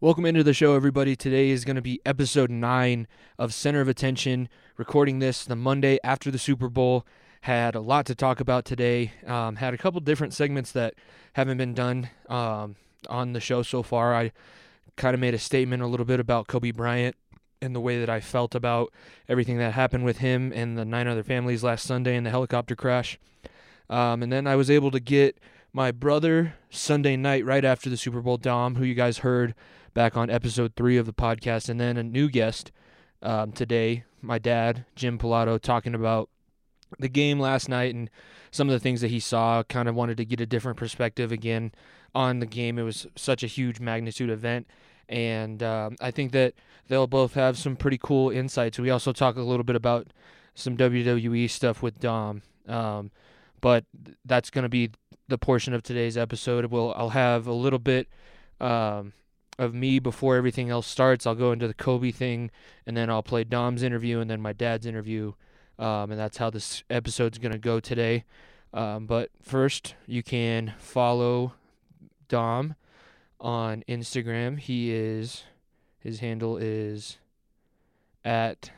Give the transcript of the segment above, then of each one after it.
Welcome into the show, everybody. Today is going to be episode nine of Center of Attention. Recording this the Monday after the Super Bowl. Had a lot to talk about today. Um, had a couple different segments that haven't been done um, on the show so far. I kind of made a statement a little bit about Kobe Bryant and the way that I felt about everything that happened with him and the nine other families last Sunday in the helicopter crash. Um, and then I was able to get my brother Sunday night right after the Super Bowl, Dom, who you guys heard back on episode three of the podcast, and then a new guest um, today, my dad, Jim Pallotto, talking about the game last night and some of the things that he saw. Kind of wanted to get a different perspective again on the game. It was such a huge magnitude event, and um, I think that they'll both have some pretty cool insights. We also talk a little bit about some WWE stuff with Dom. Um, but that's going to be the portion of today's episode. We'll I'll have a little bit um, of me before everything else starts. I'll go into the Kobe thing, and then I'll play Dom's interview and then my dad's interview, um, and that's how this episode's to go today. Um, but first, you can follow Dom on Instagram. He is his handle is at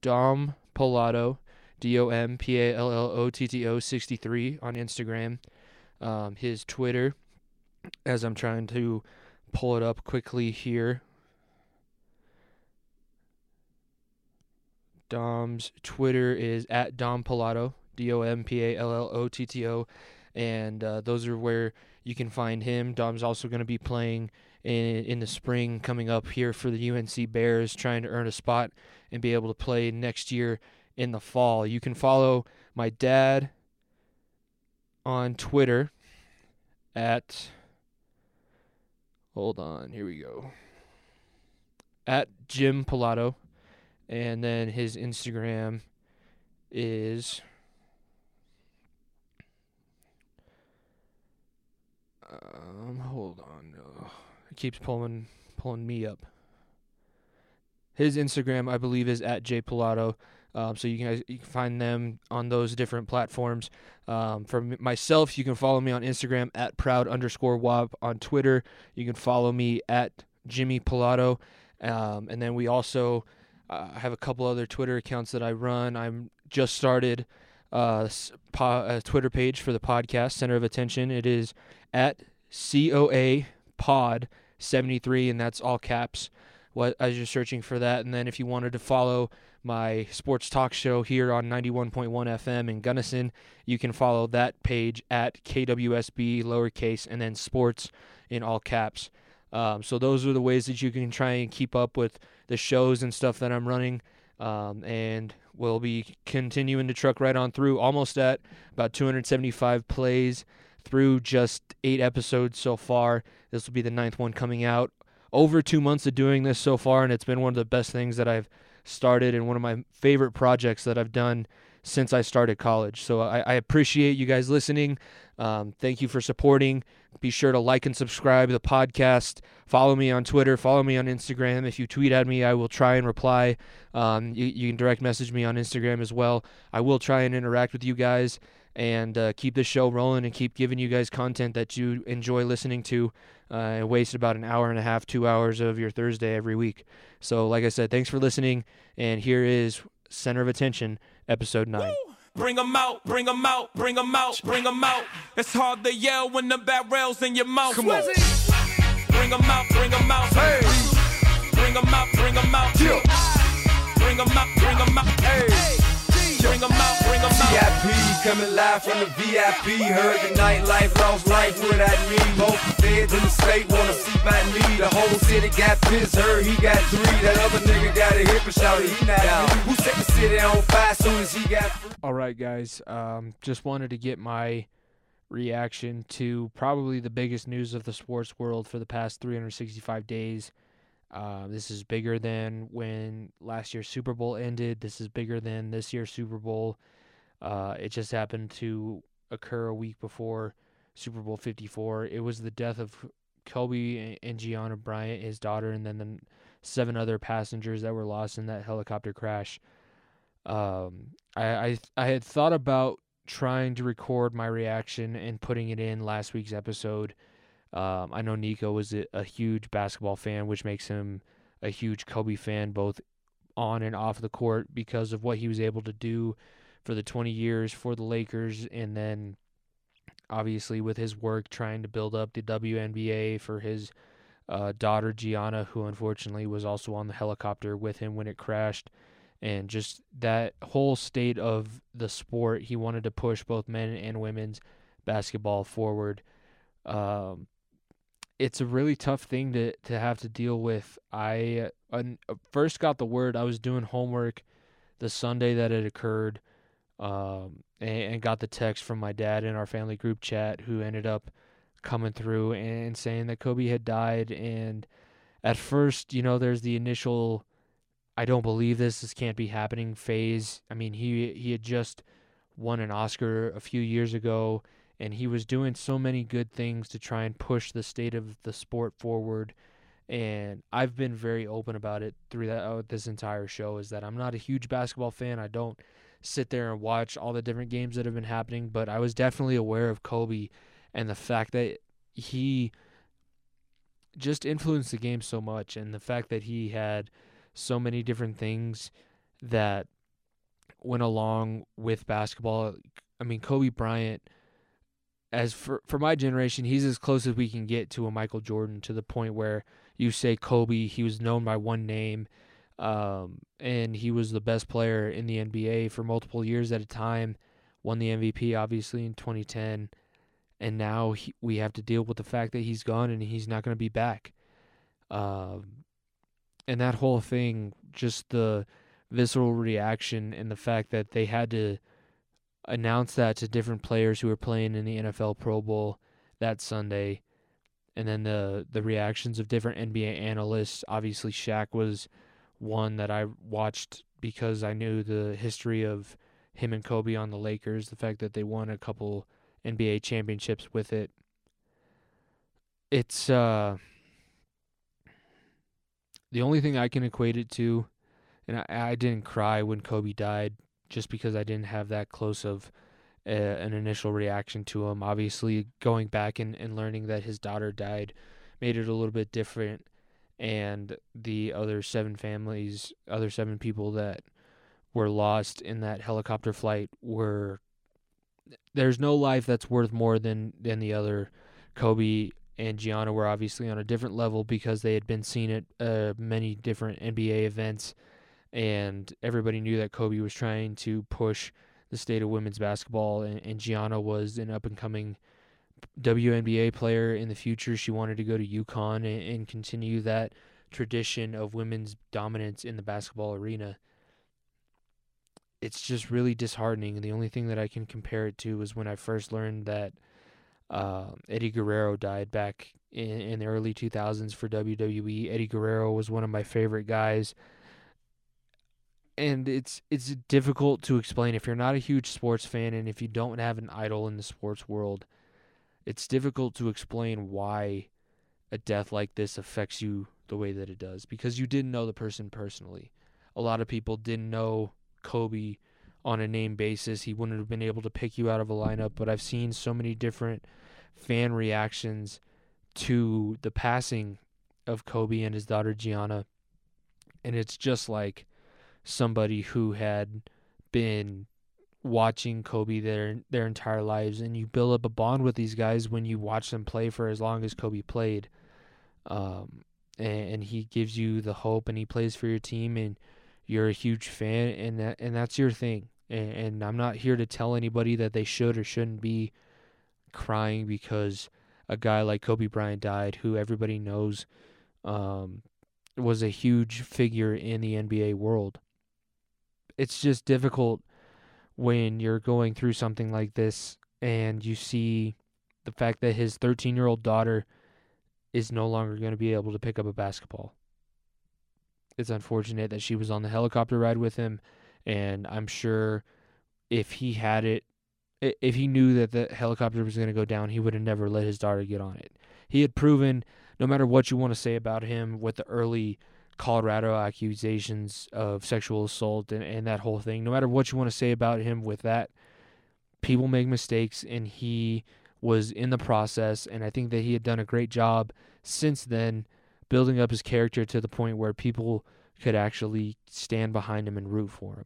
Dom Pallotto. D O M P A L L O T T O 63 on Instagram. Um, his Twitter, as I'm trying to pull it up quickly here. Dom's Twitter is at Dom Pallotto, D O M P A L L O T T O, and uh, those are where you can find him. Dom's also going to be playing in in the spring coming up here for the UNC Bears, trying to earn a spot and be able to play next year in the fall. You can follow my dad on Twitter at hold on, here we go. At Jim Pallotto. And then his Instagram is um hold on. Oh, it keeps pulling pulling me up. His Instagram, I believe, is at J Pallotto. Um, so you can you can find them on those different platforms. Um, for myself, you can follow me on Instagram at proud underscore wop. On Twitter, you can follow me at Jimmy Pallotto. Um, and then we also uh, have a couple other Twitter accounts that I run. I'm just started uh, a Twitter page for the podcast Center of Attention. It is at COA Pod 73, and that's all caps. What as you're searching for that, and then if you wanted to follow my sports talk show here on 91.1 FM in Gunnison. You can follow that page at KWSB lowercase and then sports in all caps. Um, so those are the ways that you can try and keep up with the shows and stuff that I'm running. Um, and we'll be continuing to truck right on through, almost at about 275 plays through just eight episodes so far. This will be the ninth one coming out. Over two months of doing this so far, and it's been one of the best things that I've started and one of my favorite projects that I've done since I started college. So I, I appreciate you guys listening. Um, thank you for supporting. Be sure to like and subscribe the podcast. Follow me on Twitter. Follow me on Instagram. If you tweet at me, I will try and reply. Um, you, you can direct message me on Instagram as well. I will try and interact with you guys and uh, keep the show rolling and keep giving you guys content that you enjoy listening to. Uh, and waste about an hour and a half, two hours of your Thursday every week. So, like I said, thanks for listening. And here is Center of Attention, episode 9. Woo! Bring them out, bring them out, bring them out, bring them out. It's hard to yell when the barrel's in your mouth. Come on. Bring them out, bring them out. Hey. Bring them out, bring them out. Bring them out, bring them out. Hey. Bring them VIP coming live from the VIP. Heard the nightlife, lost life without me. Most feds in the state wanna see my me. The whole city got pissed, heard he got three. That other nigga got a hip and shouted he not down. Who set the city on fire soon as he got free? All right, guys. Um, just wanted to get my reaction to probably the biggest news of the sports world for the past 365 days. Uh, this is bigger than when last year's Super Bowl ended. This is bigger than this year's Super Bowl. Uh, it just happened to occur a week before Super Bowl 54. It was the death of Kobe and Gianna Bryant, his daughter, and then the seven other passengers that were lost in that helicopter crash. Um, I, I I had thought about trying to record my reaction and putting it in last week's episode Um, I know Nico was a, a huge basketball fan, which makes him a huge Kobe fan, both on and off the court, because of what he was able to do for the 20 years for the Lakers, and then obviously with his work trying to build up the WNBA for his uh, daughter Gianna, who unfortunately was also on the helicopter with him when it crashed. And just that whole state of the sport, he wanted to push both men and women's basketball forward. Um, it's a really tough thing to, to have to deal with. I uh, first got the word, I was doing homework the Sunday that it occurred, um, and, and got the text from my dad in our family group chat, who ended up coming through and saying that Kobe had died. And at first, you know, there's the initial, I don't believe this, this can't be happening phase. I mean, he he had just won an Oscar a few years ago, and he was doing so many good things to try and push the state of the sport forward. And I've been very open about it through that uh, this entire show. Is that I'm not a huge basketball fan. I don't sit there and watch all the different games that have been happening, but I was definitely aware of Kobe and the fact that he just influenced the game so much and the fact that he had so many different things that went along with basketball. I mean, Kobe Bryant as for for my generation, he's as close as we can get to a Michael Jordan to the point where you say Kobe, he was known by one name um, and he was the best player in the NBA for multiple years at a time. Won the MVP obviously in 2010, and now he, we have to deal with the fact that he's gone and he's not going to be back. Um, and that whole thing, just the visceral reaction and the fact that they had to announce that to different players who were playing in the NFL Pro Bowl that Sunday, and then the the reactions of different NBA analysts. Obviously, Shaq was one that I watched because I knew the history of him and Kobe on the Lakers, the fact that they won a couple NBA championships with it. It's uh the only thing I can equate it to, and I, I didn't cry when Kobe died just because I didn't have that close of a, an initial reaction to him. Obviously, going back and, and learning that his daughter died made it a little bit different and the other seven families, other seven people that were lost in that helicopter flight were there's no life that's worth more than than the other. Kobe and Gianna were obviously on a different level because they had been seen at uh, many different NBA events, and everybody knew that Kobe was trying to push the state of women's basketball, and, and Gianna was an up and coming WNBA player in the future. She wanted to go to UConn and, and continue that tradition of women's dominance in the basketball arena. It's just really disheartening. And the only thing that I can compare it to was when I first learned that uh, Eddie Guerrero died back in, in the early 2000s for WWE. Eddie Guerrero was one of my favorite guys. And it's it's difficult to explain if you're not a huge sports fan and if you don't have an idol in the sports world it's difficult to explain why a death like this affects you the way that it does because you didn't know the person personally. A lot of people didn't know Kobe on a name basis. He wouldn't have been able to pick you out of a lineup, but I've seen so many different fan reactions to the passing of Kobe and his daughter Gianna. And it's just like somebody who had been watching Kobe their their entire lives, and you build up a bond with these guys when you watch them play for as long as Kobe played. Um, and, and he gives you the hope, and he plays for your team, and you're a huge fan, and that and that's your thing. And, and I'm not here to tell anybody that they should or shouldn't be crying because a guy like Kobe Bryant died, who everybody knows um, was a huge figure in the NBA world. It's just difficult when you're going through something like this and you see the fact that his 13 year old daughter is no longer going to be able to pick up a basketball. It's unfortunate that she was on the helicopter ride with him, and I'm sure if he had it, if he knew that the helicopter was going to go down, he would have never let his daughter get on it. He had proven, no matter what you want to say about him, with the early Colorado accusations of sexual assault and, and that whole thing. No matter what you want to say about him with that, people make mistakes, and he was in the process, and I think that he had done a great job since then building up his character to the point where people could actually stand behind him and root for him.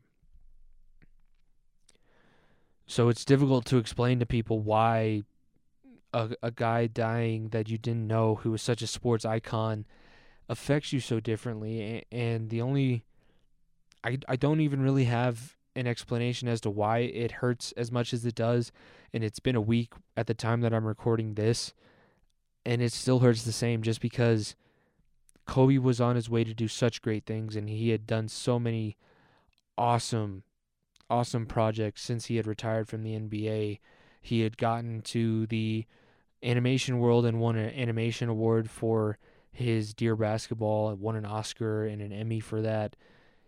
So it's difficult to explain to people why a, a guy dying that you didn't know who was such a sports icon affects you so differently. And the only, I, I don't even really have an explanation as to why it hurts as much as it does. And it's been a week at the time that I'm recording this, and it still hurts the same just because Kobe was on his way to do such great things and he had done so many awesome awesome projects since he had retired from the NBA. He had gotten to the animation world and won an animation award for his Dear Basketball, won an Oscar and an Emmy for that.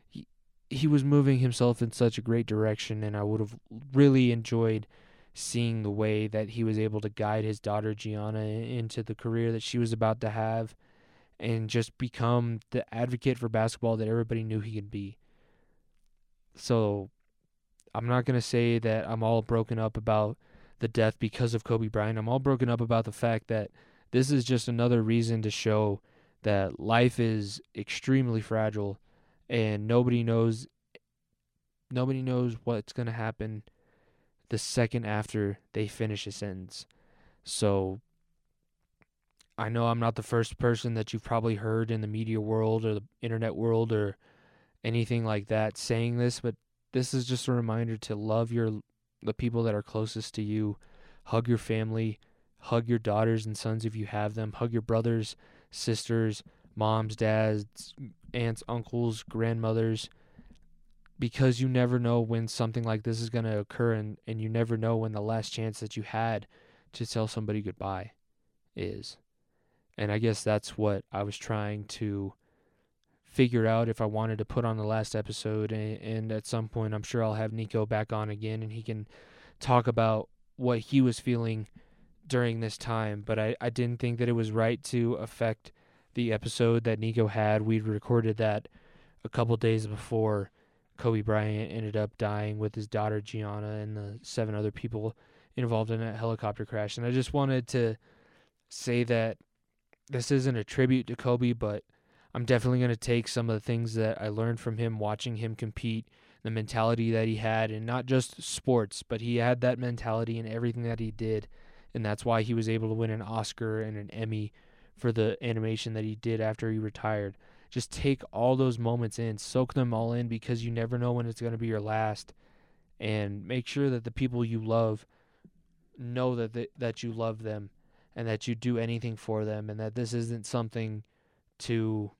He, he was moving himself in such a great direction, and I would have really enjoyed seeing the way that he was able to guide his daughter Gianna into the career that she was about to have and just become the advocate for basketball that everybody knew he could be. So I'm not going to say that I'm all broken up about the death because of Kobe Bryant. I'm all broken up about the fact that this is just another reason to show that life is extremely fragile and nobody knows nobody knows what's going to happen the second after they finish a sentence. So I know I'm not the first person that you've probably heard in the media world or the internet world or anything like that saying this, but this is just a reminder to love your the people that are closest to you. Hug your family, hug your daughters and sons if you have them, hug your brothers, sisters, moms, dads, aunts, uncles, grandmothers because you never know when something like this is going to occur and, and you never know when the last chance that you had to tell somebody goodbye is. And I guess that's what I was trying to figure out if I wanted to put on the last episode. And, and at some point, I'm sure I'll have Nico back on again and he can talk about what he was feeling during this time. But I, I didn't think that it was right to affect the episode that Nico had. We recorded that a couple days before Kobe Bryant ended up dying with his daughter Gianna and the seven other people involved in a helicopter crash. And I just wanted to say that this isn't a tribute to Kobe, but I'm definitely going to take some of the things that I learned from him watching him compete, the mentality that he had, and not just sports, but he had that mentality in everything that he did. And that's why he was able to win an Oscar and an Emmy for the animation that he did after he retired. Just take all those moments in, soak them all in because you never know when it's going to be your last. And make sure that the people you love know that they, that you love them and that you do anything for them and that this isn't something to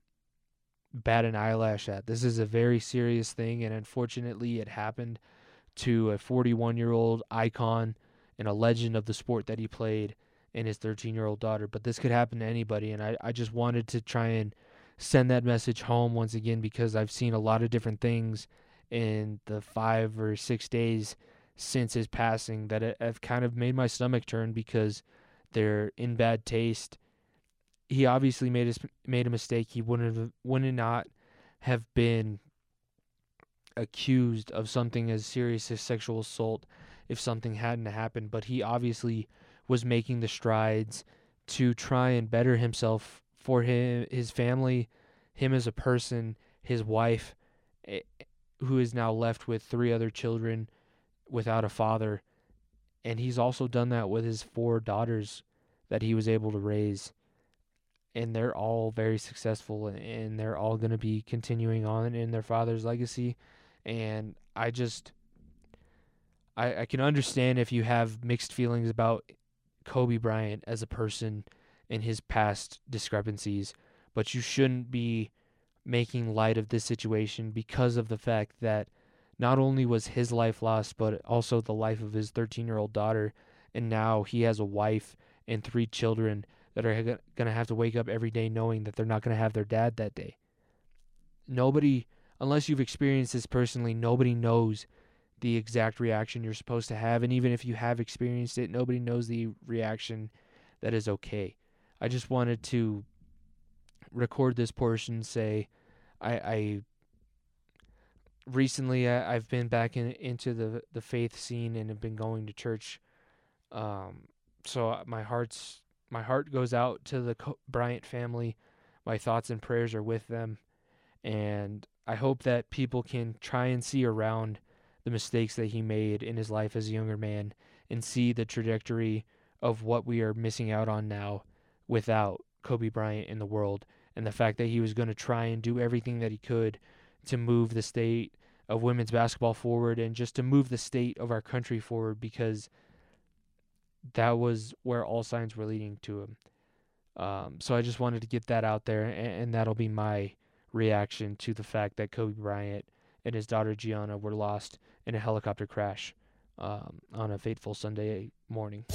bat an eyelash at. This is a very serious thing, and unfortunately, it happened to a 41 year old icon and a legend of the sport that he played and his 13 year old daughter. But this could happen to anybody, and I, I just wanted to try and send that message home once again because I've seen a lot of different things in the five or six days since his passing that have kind of made my stomach turn because they're in bad taste he obviously made a, made a mistake. He wouldn't have, wouldn't not have been accused of something as serious as sexual assault if something hadn't happened. But he obviously was making the strides to try and better himself for him, his family, him as a person, his wife, who is now left with three other children without a father. And he's also done that with his four daughters that he was able to raise and they're all very successful and they're all going to be continuing on in their father's legacy and i just I, I can understand if you have mixed feelings about kobe bryant as a person and his past discrepancies but you shouldn't be making light of this situation because of the fact that not only was his life lost but also the life of his 13 year old daughter and now he has a wife and three children that are going to have to wake up every day knowing that they're not going to have their dad that day. Nobody, unless you've experienced this personally, nobody knows the exact reaction you're supposed to have. And even if you have experienced it, nobody knows the reaction that is okay. I just wanted to record this portion, say, I, I recently I, have been back in, into the the faith scene and have been going to church um, so my heart's my heart goes out to the Bryant family. My thoughts and prayers are with them, and I hope that people can try and see around the mistakes that he made in his life as a younger man and see the trajectory of what we are missing out on now without Kobe Bryant in the world and the fact that he was going to try and do everything that he could to move the state of women's basketball forward and just to move the state of our country forward because that was where all signs were leading to him. Um, so I just wanted to get that out there, and, and, that'll be my reaction to the fact that Kobe Bryant and his daughter Gianna were lost in a helicopter crash um, on a fateful Sunday morning.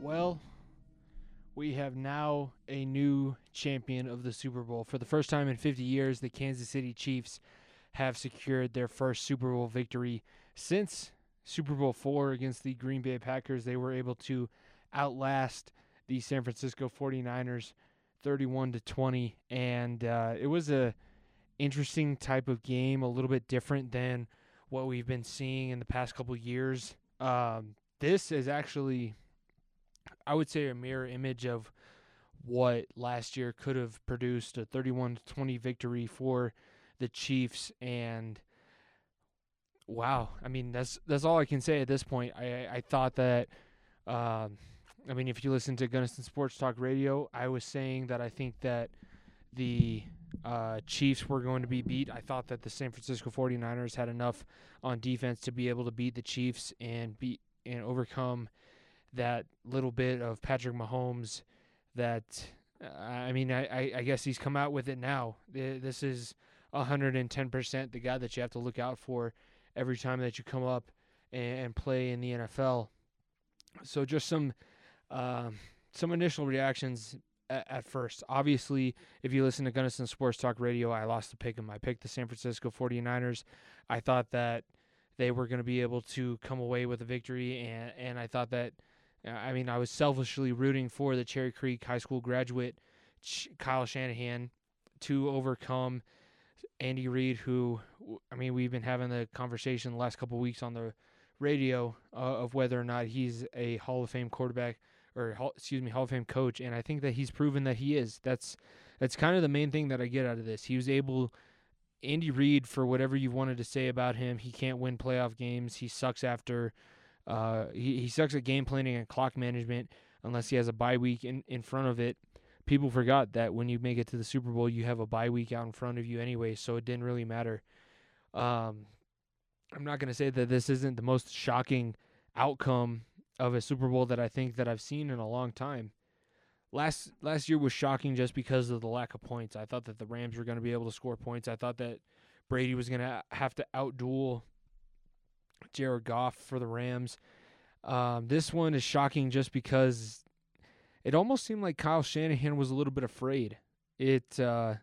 Well, we have now a new champion of the Super Bowl. For the first time in 50 years, the Kansas City Chiefs have secured their first Super Bowl victory since Super Bowl 4 against the Green Bay Packers. They were able to outlast the San Francisco 49ers 31 to 20 and uh, it was a interesting type of game, a little bit different than what we've been seeing in the past couple years. Um, this is actually I would say a mirror image of what last year could have produced a 31 to 20 victory for the Chiefs and wow I mean that's that's all I can say at this point I I thought that um, I mean if you listen to Gunnison Sports Talk Radio I was saying that I think that the uh, Chiefs were going to be beat. I thought that the San Francisco 49ers had enough on defense to be able to beat the Chiefs and beat and overcome that little bit of Patrick Mahomes that I mean I, I guess he's come out with it now. This is 110% the guy that you have to look out for every time that you come up and play in the NFL. So just some um, some initial reactions at, at, first. Obviously, if you listen to Gunnison Sports Talk Radio, I lost the pick 'em. I picked the San Francisco 49ers. I thought that they were going to be able to come away with a victory and and I thought that I mean, I was selfishly rooting for the Cherry Creek High School graduate Kyle Shanahan to overcome Andy Reid, who I mean, we've been having the conversation the last couple weeks on the radio uh, of whether or not he's a Hall of Fame quarterback or excuse me, Hall of Fame coach, and I think that he's proven that he is. That's that's kind of the main thing that I get out of this. He was able. Andy Reid, for whatever you wanted to say about him, he can't win playoff games. He sucks after uh, he, he sucks at game planning and clock management unless he has a bye week in, in front of it. People forgot that when you make it to the Super Bowl, you have a bye week out in front of you anyway, so it didn't really matter. Um, I'm not going to say that this isn't the most shocking outcome of a Super Bowl that I think that I've seen in a long time. Last last year was shocking just because of the lack of points. I thought that the Rams were going to be able to score points. I thought that Brady was going to have to outduel Jared Goff for the Rams. Um, this one is shocking just because it almost seemed like Kyle Shanahan was a little bit afraid. It uh,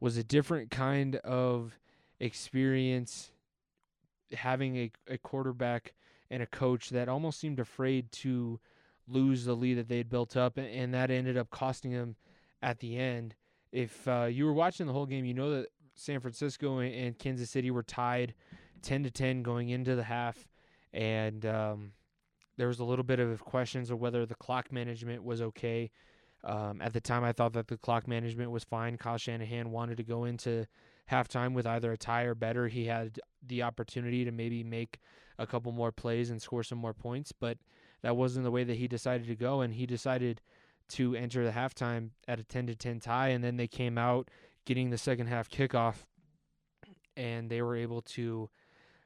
was a different kind of experience having a, a quarterback and a coach that almost seemed afraid to lose the lead that they had built up, and that ended up costing them at the end. If uh, you were watching the whole game, you know that San Francisco and Kansas City were tied 10 to 10 going into the half, and um, there was a little bit of questions of whether the clock management was okay. Um, at the time, I thought that the clock management was fine. Kyle Shanahan wanted to go into halftime with either a tie or better. He had the opportunity to maybe make a couple more plays and score some more points, but that wasn't the way that he decided to go. And he decided to enter the halftime at a 10 to 10 tie, and then they came out getting the second half kickoff, and they were able to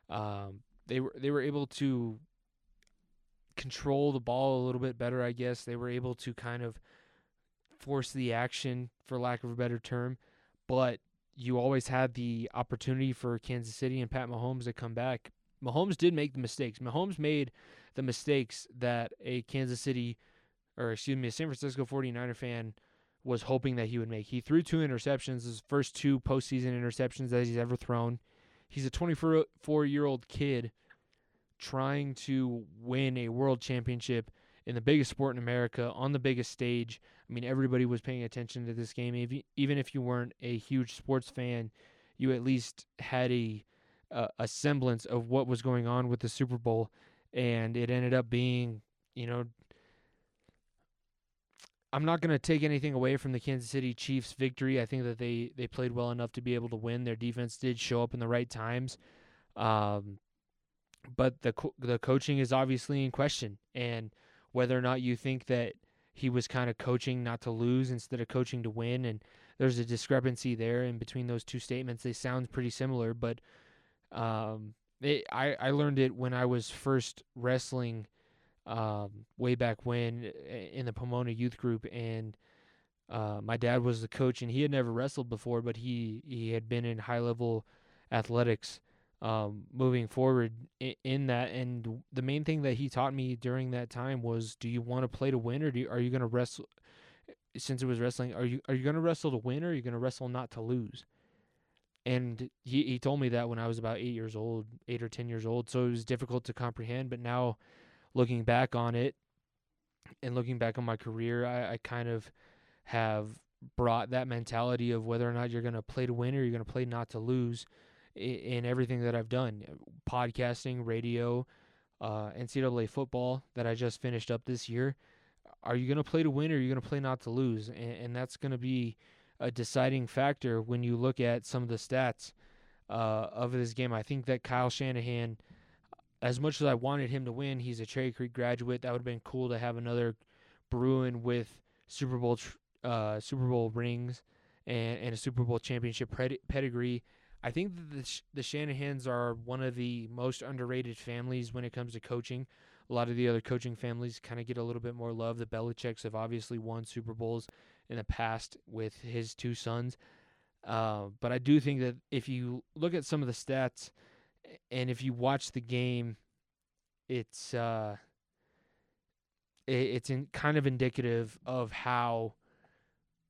um, they were they were able to control the ball a little bit better, I guess. They were able to kind of force the action, for lack of a better term. But you always had the opportunity for Kansas City and Pat Mahomes to come back. Mahomes did make the mistakes. Mahomes made the mistakes that a Kansas City, or excuse me, a San Francisco 49er fan was hoping that he would make. He threw two interceptions, his first two postseason interceptions that he's ever thrown. He's a 24 year old kid trying to win a world championship in the biggest sport in America on the biggest stage. I mean, everybody was paying attention to this game. Even if you weren't a huge sports fan, you at least had a a semblance of what was going on with the Super Bowl. and it ended up being, you know, I'm not going to take anything away from the Kansas City Chiefs victory. I think that they they played well enough to be able to win. Their defense did show up in the right times. Um, but the co- the coaching is obviously in question and whether or not you think that he was kind of coaching not to lose instead of coaching to win and there's a discrepancy there in between those two statements. They sound pretty similar, but um, it, I I learned it when I was first wrestling um, way back when in the Pomona youth group, and uh, my dad was the coach, and he had never wrestled before, but he he had been in high level athletics. Um, moving forward in, in, that, and the main thing that he taught me during that time was: Do you want to play to win, or do you, are you going to wrestle? Since it was wrestling, are you are you going to wrestle to win, or are you going to wrestle not to lose? And he, he told me that when I was about eight years old, eight or ten years old. So it was difficult to comprehend. But now, looking back on it, and looking back on my career, I, I kind of have brought that mentality of whether or not you're going to play to win or you're going to play not to lose in, in, everything that I've done, podcasting, radio, uh, NCAA football that I just finished up this year. Are you going to play to win or are you going to play not to lose? And, and that's going to be a deciding factor when you look at some of the stats uh, of this game. I think that Kyle Shanahan, as much as I wanted him to win, he's a Cherry Creek graduate. That would have been cool to have another Bruin with Super Bowl uh, Super Bowl rings and, and a Super Bowl championship pedigree. I think that the, the Shanahans are one of the most underrated families when it comes to coaching. A lot of the other coaching families kind of get a little bit more love. The Belichicks have obviously won Super Bowls in the past with his two sons. Uh, but I do think that if you look at some of the stats and if you watch the game, it's uh, it, it's in, kind of indicative of how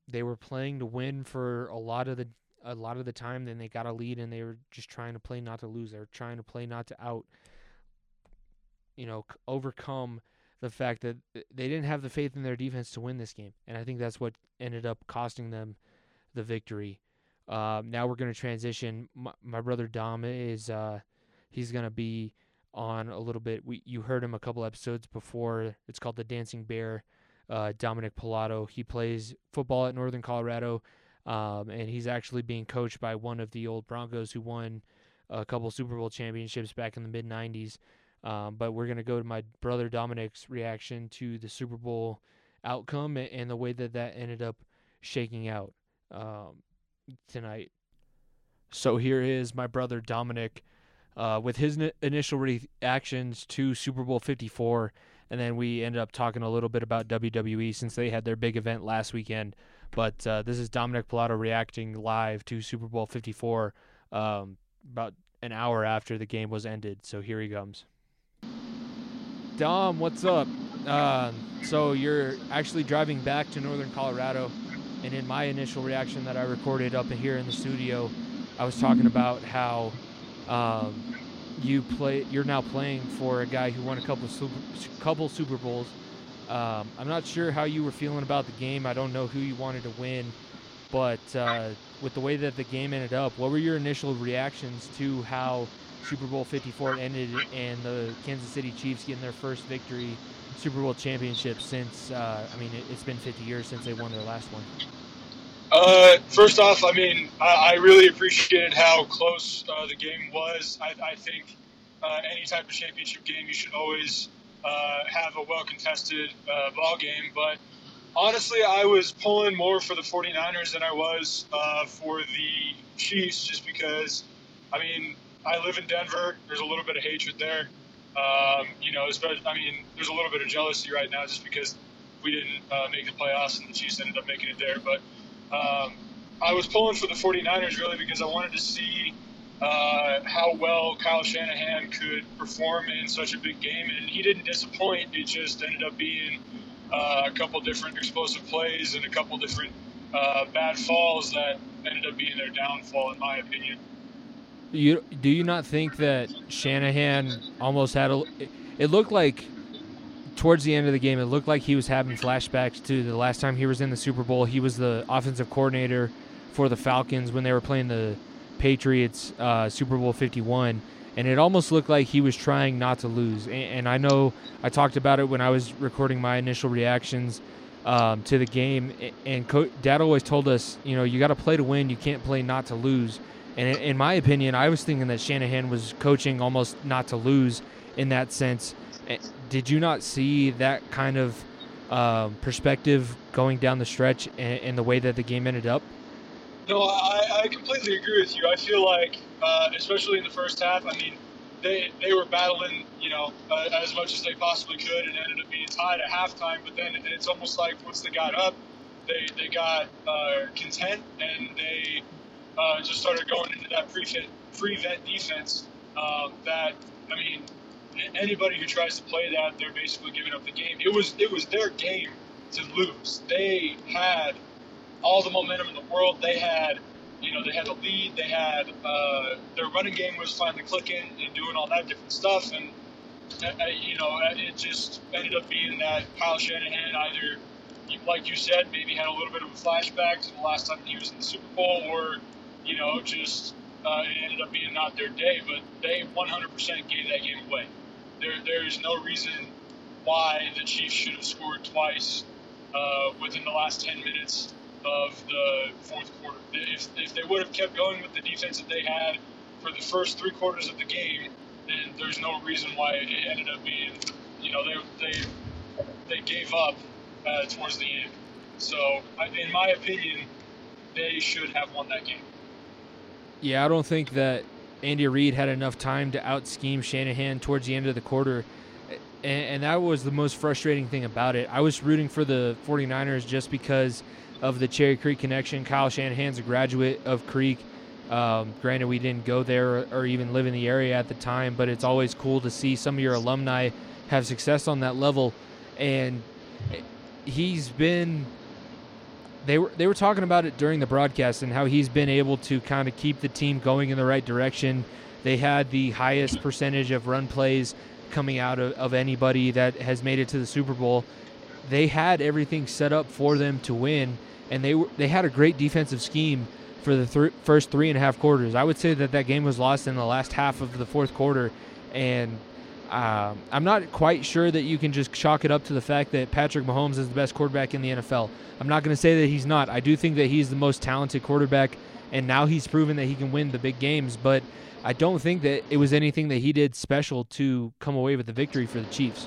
they were playing to win for a lot of the a lot of the time. Then they got a lead and they were just trying to play not to lose. They were trying to play not to out. You know, overcome the fact that they didn't have the faith in their defense to win this game, and I think that's what ended up costing them the victory. Uh, now we're going to transition. My, my, brother Dom is uh, he's going to be on a little bit. We you heard him a couple episodes before. It's called the Dancing Bear. Uh, Dominic Pallotto. He plays football at Northern Colorado, um, and he's actually being coached by one of the old Broncos who won a couple Super Bowl championships back in the mid '90s. Um, but we're going to go to my brother Dominic's reaction to the Super Bowl outcome and the way that that ended up shaking out um, tonight. So here is my brother Dominic uh, with his n- initial reactions to Super Bowl 54. And then we ended up talking a little bit about WWE since they had their big event last weekend. But uh, this is Dominic Pallotto reacting live to Super Bowl 54 um, about an hour after the game was ended. So here he comes. Dom, what's up? Uh, so you're actually driving back to Northern Colorado, and in my initial reaction that I recorded up here in the studio, I was talking about how um, you play. You're now playing for a guy who won a couple super, couple Super Bowls. Um, I'm not sure how you were feeling about the game. I don't know who you wanted to win, but uh, with the way that the game ended up, what were your initial reactions to how Super Bowl 54 ended and the Kansas City Chiefs getting their first victory, Super Bowl championship since, uh, I mean, it, has been 50 years since they won their last one. Uh, first off, I mean, I, I really appreciated how close uh, the game was. I, I think uh, any type of championship game, you should always uh, have a well contested uh, ball game. But honestly, I was pulling more for the 49ers than I was for the Chiefs just because, I mean, I live in Denver. There's a little bit of hatred there. Um, you know, especially, I mean, there's a little bit of jealousy right now just because we didn't uh, make the playoffs and the Chiefs ended up making it there. But um, I was pulling for the 49ers really because I wanted to see uh, how well Kyle Shanahan could perform in such a big game. And he didn't disappoint. It just ended up being uh, a couple different explosive plays and a couple different uh, bad falls that ended up being their downfall, in my opinion. You do you not think that Shanahan almost had a? It looked like towards the end of the game, it looked like he was having flashbacks to the last time he was in the Super Bowl. He was the offensive coordinator for the Falcons when they were playing the Patriots uh, Super Bowl 51, and it almost looked like he was trying not to lose. And, and I know I talked about it when I was recording my initial reactions um, to the game. And Co- Dad always told us, you know, you got to play to win. You can't play not to lose. And in my opinion, I was thinking that Shanahan was coaching almost not to lose in that sense. Eh, did you not see that kind of um, perspective going down the stretch and, the way that the game ended up? No, I, I completely agree with you. I feel like, uh, especially in the first half, I mean, they they were battling, you know, uh, as much as they possibly could, and ended up being tied at halftime. But then it's almost like once they got up, they they got uh, content and they uh, just started going into that prevent defense. Um, that I mean, anybody who tries to play that, they're basically giving up the game. It was it was their game to lose. They had all the momentum in the world. They had you know, they had a lead. They had uh, their running game was finally clicking and doing all that different stuff. And uh, uh you know, uh, it just ended up being that Kyle Shanahan either, like you said, maybe had a little bit of a flashback to the last time he was in the Super Bowl, or you know, just uh, it ended up being not their day. But they 100% gave that game away. There, there is no reason why the Chiefs should have scored twice uh, within the last 10 minutes of the fourth quarter. If, if they would have kept going with the defense that they had for the first three quarters of the game, then there's no reason why it ended up being, you know, they they they gave up uh, towards the end. So, in my opinion, they should have won that game. Yeah, I don't think that Andy Reid had enough time to out scheme Shanahan towards the end of the quarter. And, and, that was the most frustrating thing about it. I was rooting for the 49ers just because of the Cherry Creek connection. Kyle Shanahan's a graduate of Creek. Um, granted, we didn't go there or, even live in the area at the time, but it's always cool to see some of your alumni have success on that level. And he's been they were they were talking about it during the broadcast and how he's been able to kind of keep the team going in the right direction. They had the highest percentage of run plays coming out of, of anybody that has made it to the Super Bowl. They had everything set up for them to win and they were, they had a great defensive scheme for the th- first three and a half quarters. I would say that that game was lost in the last half of the fourth quarter, and uh, I'm not quite sure that you can just chalk it up to the fact that Patrick Mahomes is the best quarterback in the NFL. I'm not going to say that he's not. I do think that he's the most talented quarterback, and now he's proven that he can win the big games. But I don't think that it was anything that he did special to come away with the victory for the Chiefs.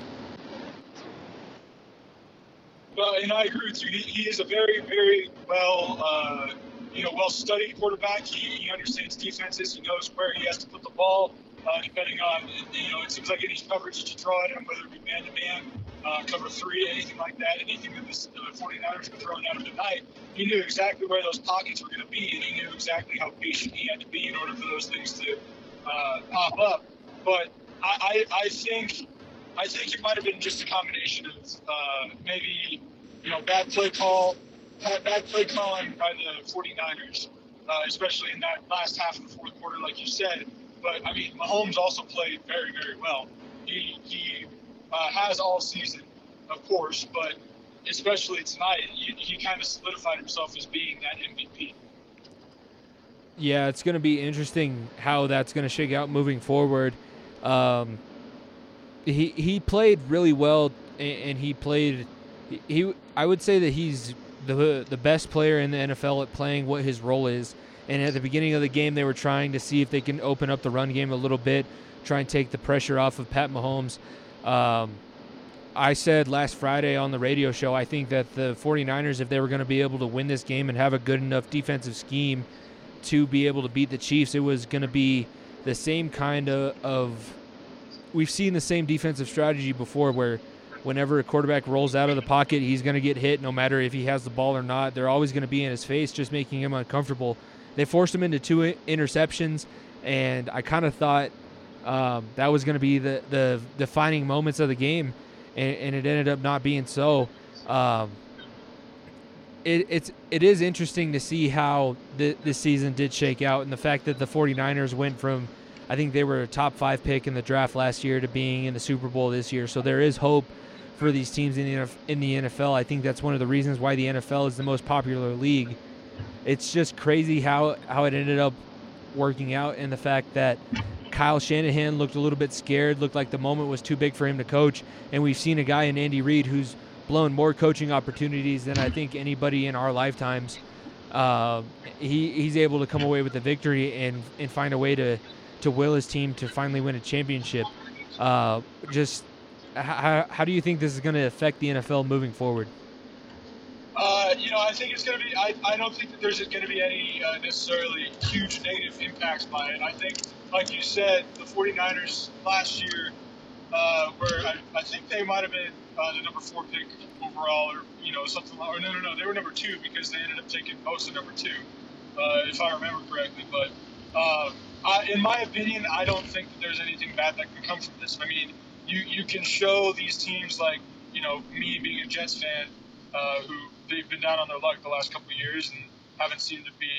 Well, and I agree with you. He, is a very, very well, uh, you know, well-studied quarterback. He, he, understands defenses. He knows where he has to put the ball, uh, depending on, you know, it seems like any coverage that you throw at him, whether it be man-to-man, uh, cover three, anything like that, anything that the uh, 49ers were throwing at him tonight, he knew exactly where those pockets were going to be, and he knew exactly how patient he had to be in order for those things to uh, pop up. But I, I, I think I think it might have been just a combination of uh, maybe you know bad play call, bad play calling by the 49ers, uh, especially in that last half of the fourth quarter, like you said. But I mean, Mahomes also played very, very well. He he uh, has all season, of course, but especially tonight, he, he kind of solidified himself as being that MVP. Yeah, it's going to be interesting how that's going to shake out moving forward. Um, he he played really well, and he played. He I would say that he's the the best player in the NFL at playing what his role is. And at the beginning of the game, they were trying to see if they can open up the run game a little bit, try and take the pressure off of Pat Mahomes. Um, I said last Friday on the radio show, I think that the 49ers, if they were going to be able to win this game and have a good enough defensive scheme to be able to beat the Chiefs, it was going to be the same kind of, of we've seen the same defensive strategy before where whenever a quarterback rolls out of the pocket, he's going to get hit no matter if he has the ball or not. They're always going to be in his face, just making him uncomfortable. They forced him into two interceptions, and I kind of thought um, that was going to be the, the defining moments of the game, and, and it ended up not being so. Um, it, it's it is interesting to see how the, this season did shake out, and the fact that the 49ers went from – I think they were a top five pick in the draft last year to being in the Super Bowl this year. So there is hope for these teams in the in the NFL. I think that's one of the reasons why the NFL is the most popular league. It's just crazy how how it ended up working out, and the fact that Kyle Shanahan looked a little bit scared, looked like the moment was too big for him to coach. And we've seen a guy in Andy Reid who's blown more coaching opportunities than I think anybody in our lifetimes. Uh, he he's able to come away with a victory and and find a way to to will his team to finally win a championship. Uh, just how, how do you think this is going to affect the NFL moving forward? Uh, you know, I think it's going to be. I, I don't think that there's going to be any uh, necessarily huge negative impacts by it. I think, like you said, the 49ers last year uh, were. I, I think they might have been uh, the number four pick overall, or you know something. Or no, no, no, they were number two because they ended up taking most of number two, uh, if I remember correctly. But uh, I, in my opinion, I don't think that there's anything bad that can come from this. I mean, you you can show these teams like you know me being a Jets fan, who they've been down on their luck the last couple of years and haven't seemed to be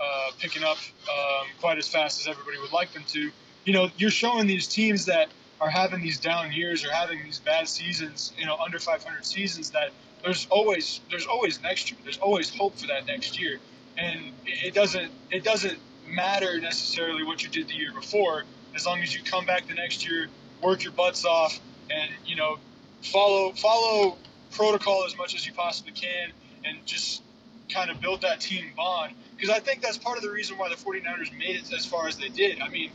uh, picking up um, quite as fast as everybody would like them to. You know, you're showing these teams that are having these down years or having these bad seasons, you know, under 500 seasons that there's always there's always next year. There's always hope for that next year, and it doesn't it doesn't matter necessarily what you did the year before as long as you come back the next year, work your butts off, and you know follow follow protocol as much as you possibly can, and just kind of build that team bond. Because I think that's part of the reason why the 49ers made it as far as they did. I mean,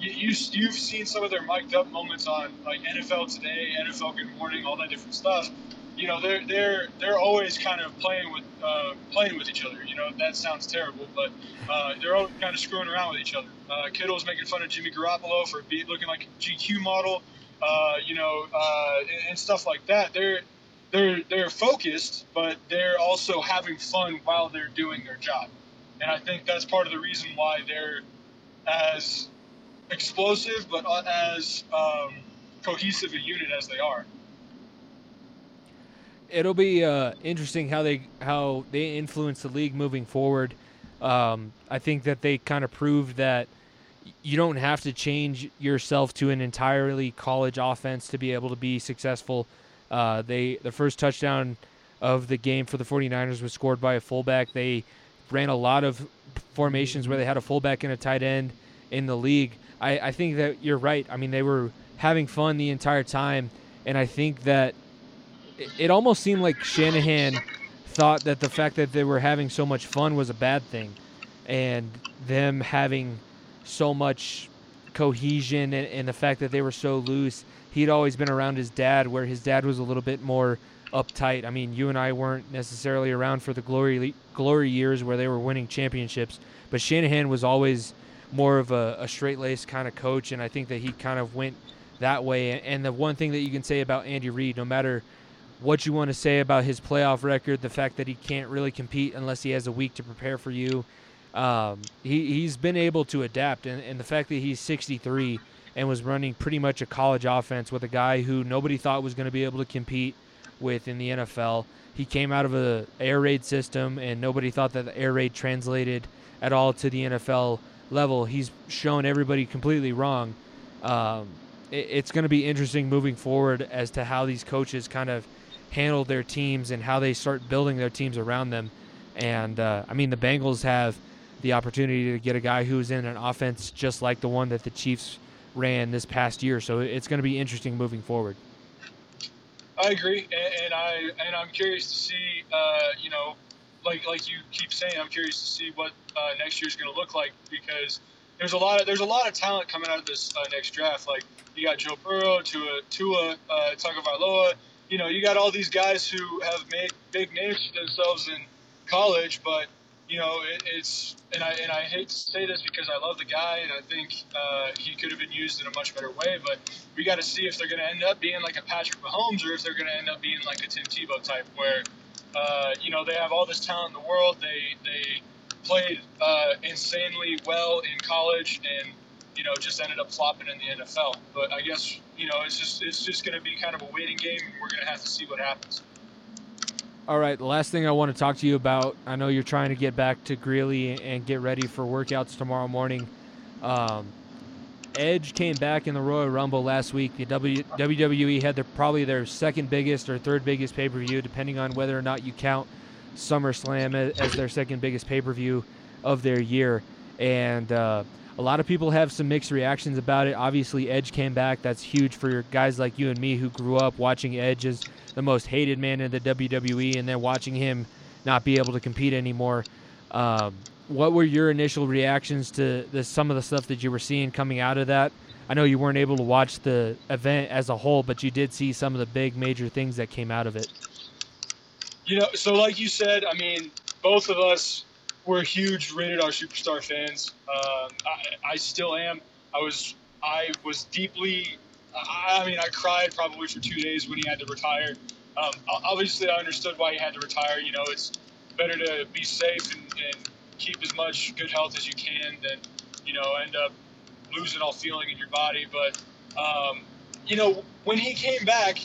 you, you you've seen some of their mic'd up moments on like NFL Today, NFL Good Morning, all that different stuff. You know, they're they're they're always kind of playing with uh, playing with each other. You know, that sounds terrible, but uh, they're all kind of screwing around with each other. Uh, Kittle's making fun of Jimmy Garoppolo for be, looking like a GQ model. Uh, you know, uh, and, and stuff like that. They're they're they're focused, but they're also having fun while they're doing their job. And I think that's part of the reason why they're as explosive, but as um, cohesive a unit as they are. It'll be uh, interesting how they how they influence the league moving forward. Um, I think that they kind of proved that you don't have to change yourself to an entirely college offense to be able to be successful. Uh, they the first touchdown of the game for the 49ers was scored by a fullback. They ran a lot of formations where they had a fullback and a tight end in the league. I, I think that you're right. I mean, they were having fun the entire time, and I think that it, almost seemed like Shanahan thought that the fact that they were having so much fun was a bad thing, and them having so much cohesion and, and the fact that they were so loose. He'd always been around his dad, where his dad was a little bit more uptight. I mean, you and I weren't necessarily around for the glory glory years where they were winning championships, but Shanahan was always more of a, a straight laced kind of coach, and I think that he kind of went that way. And the one thing that you can say about Andy Reid, no matter what you want to say about his playoff record, the fact that he can't really compete unless he has a week to prepare for you, um, he he's been able to adapt, and, and the fact that he's 63 and was running pretty much a college offense with a guy who nobody thought was going to be able to compete with in the NFL. He came out of a air raid system, and nobody thought that the air raid translated at all to the NFL level. He's shown everybody completely wrong. Um, it, it's going to be interesting moving forward as to how these coaches kind of handle their teams and how they start building their teams around them. And uh, I mean, the Bengals have the opportunity to get a guy who's in an offense just like the one that the Chiefs ran this past year. So it's going to be interesting moving forward. I agree, and, and I and I'm curious to see, uh, you know, like like you keep saying, I'm curious to see what uh, next year's going to look like because there's a lot of there's a lot of talent coming out of this uh, next draft. Like you got Joe Burrow, Tua, Tua uh, Tagovailoa. You know, you got all these guys who have made big names for themselves in college, but you know, it, it's and I and I hate to say this because I love the guy and I think uh, he could have been used in a much better way. But we got to see if they're going to end up being like a Patrick Mahomes or if they're going to end up being like a Tim Tebow type, where uh, you know they have all this talent in the world. They they played uh, insanely well in college and you know just ended up flopping in the NFL. But I guess you know it's just it's just going to be kind of a waiting game. and We're going to have to see what happens. All right, the last thing I want to talk to you about, I know you're trying to get back to Greeley and get ready for workouts tomorrow morning. Um, Edge came back in the Royal Rumble last week. The w, WWE had their probably their second biggest or third biggest pay per view, depending on whether or not you count SummerSlam as, as their second biggest pay per view of their year. and uh, a lot of people have some mixed reactions about it. Obviously, Edge came back. That's huge for guys like you and me who grew up watching Edge as the most hated man in the WWE, and then watching him not be able to compete anymore. Um, what were your initial reactions to the, some of the stuff that you were seeing coming out of that? I know you weren't able to watch the event as a whole, but you did see some of the big major things that came out of it. You know, so like you said, I mean, both of us were huge Rated R Superstar fans. Um, I, I, still am. I was I was deeply. I, mean, I cried probably for two days when he had to retire. Um, obviously, I understood why he had to retire. You know, it's better to be safe and, and keep as much good health as you can than you know end up losing all feeling in your body. But um, you know, when he came back,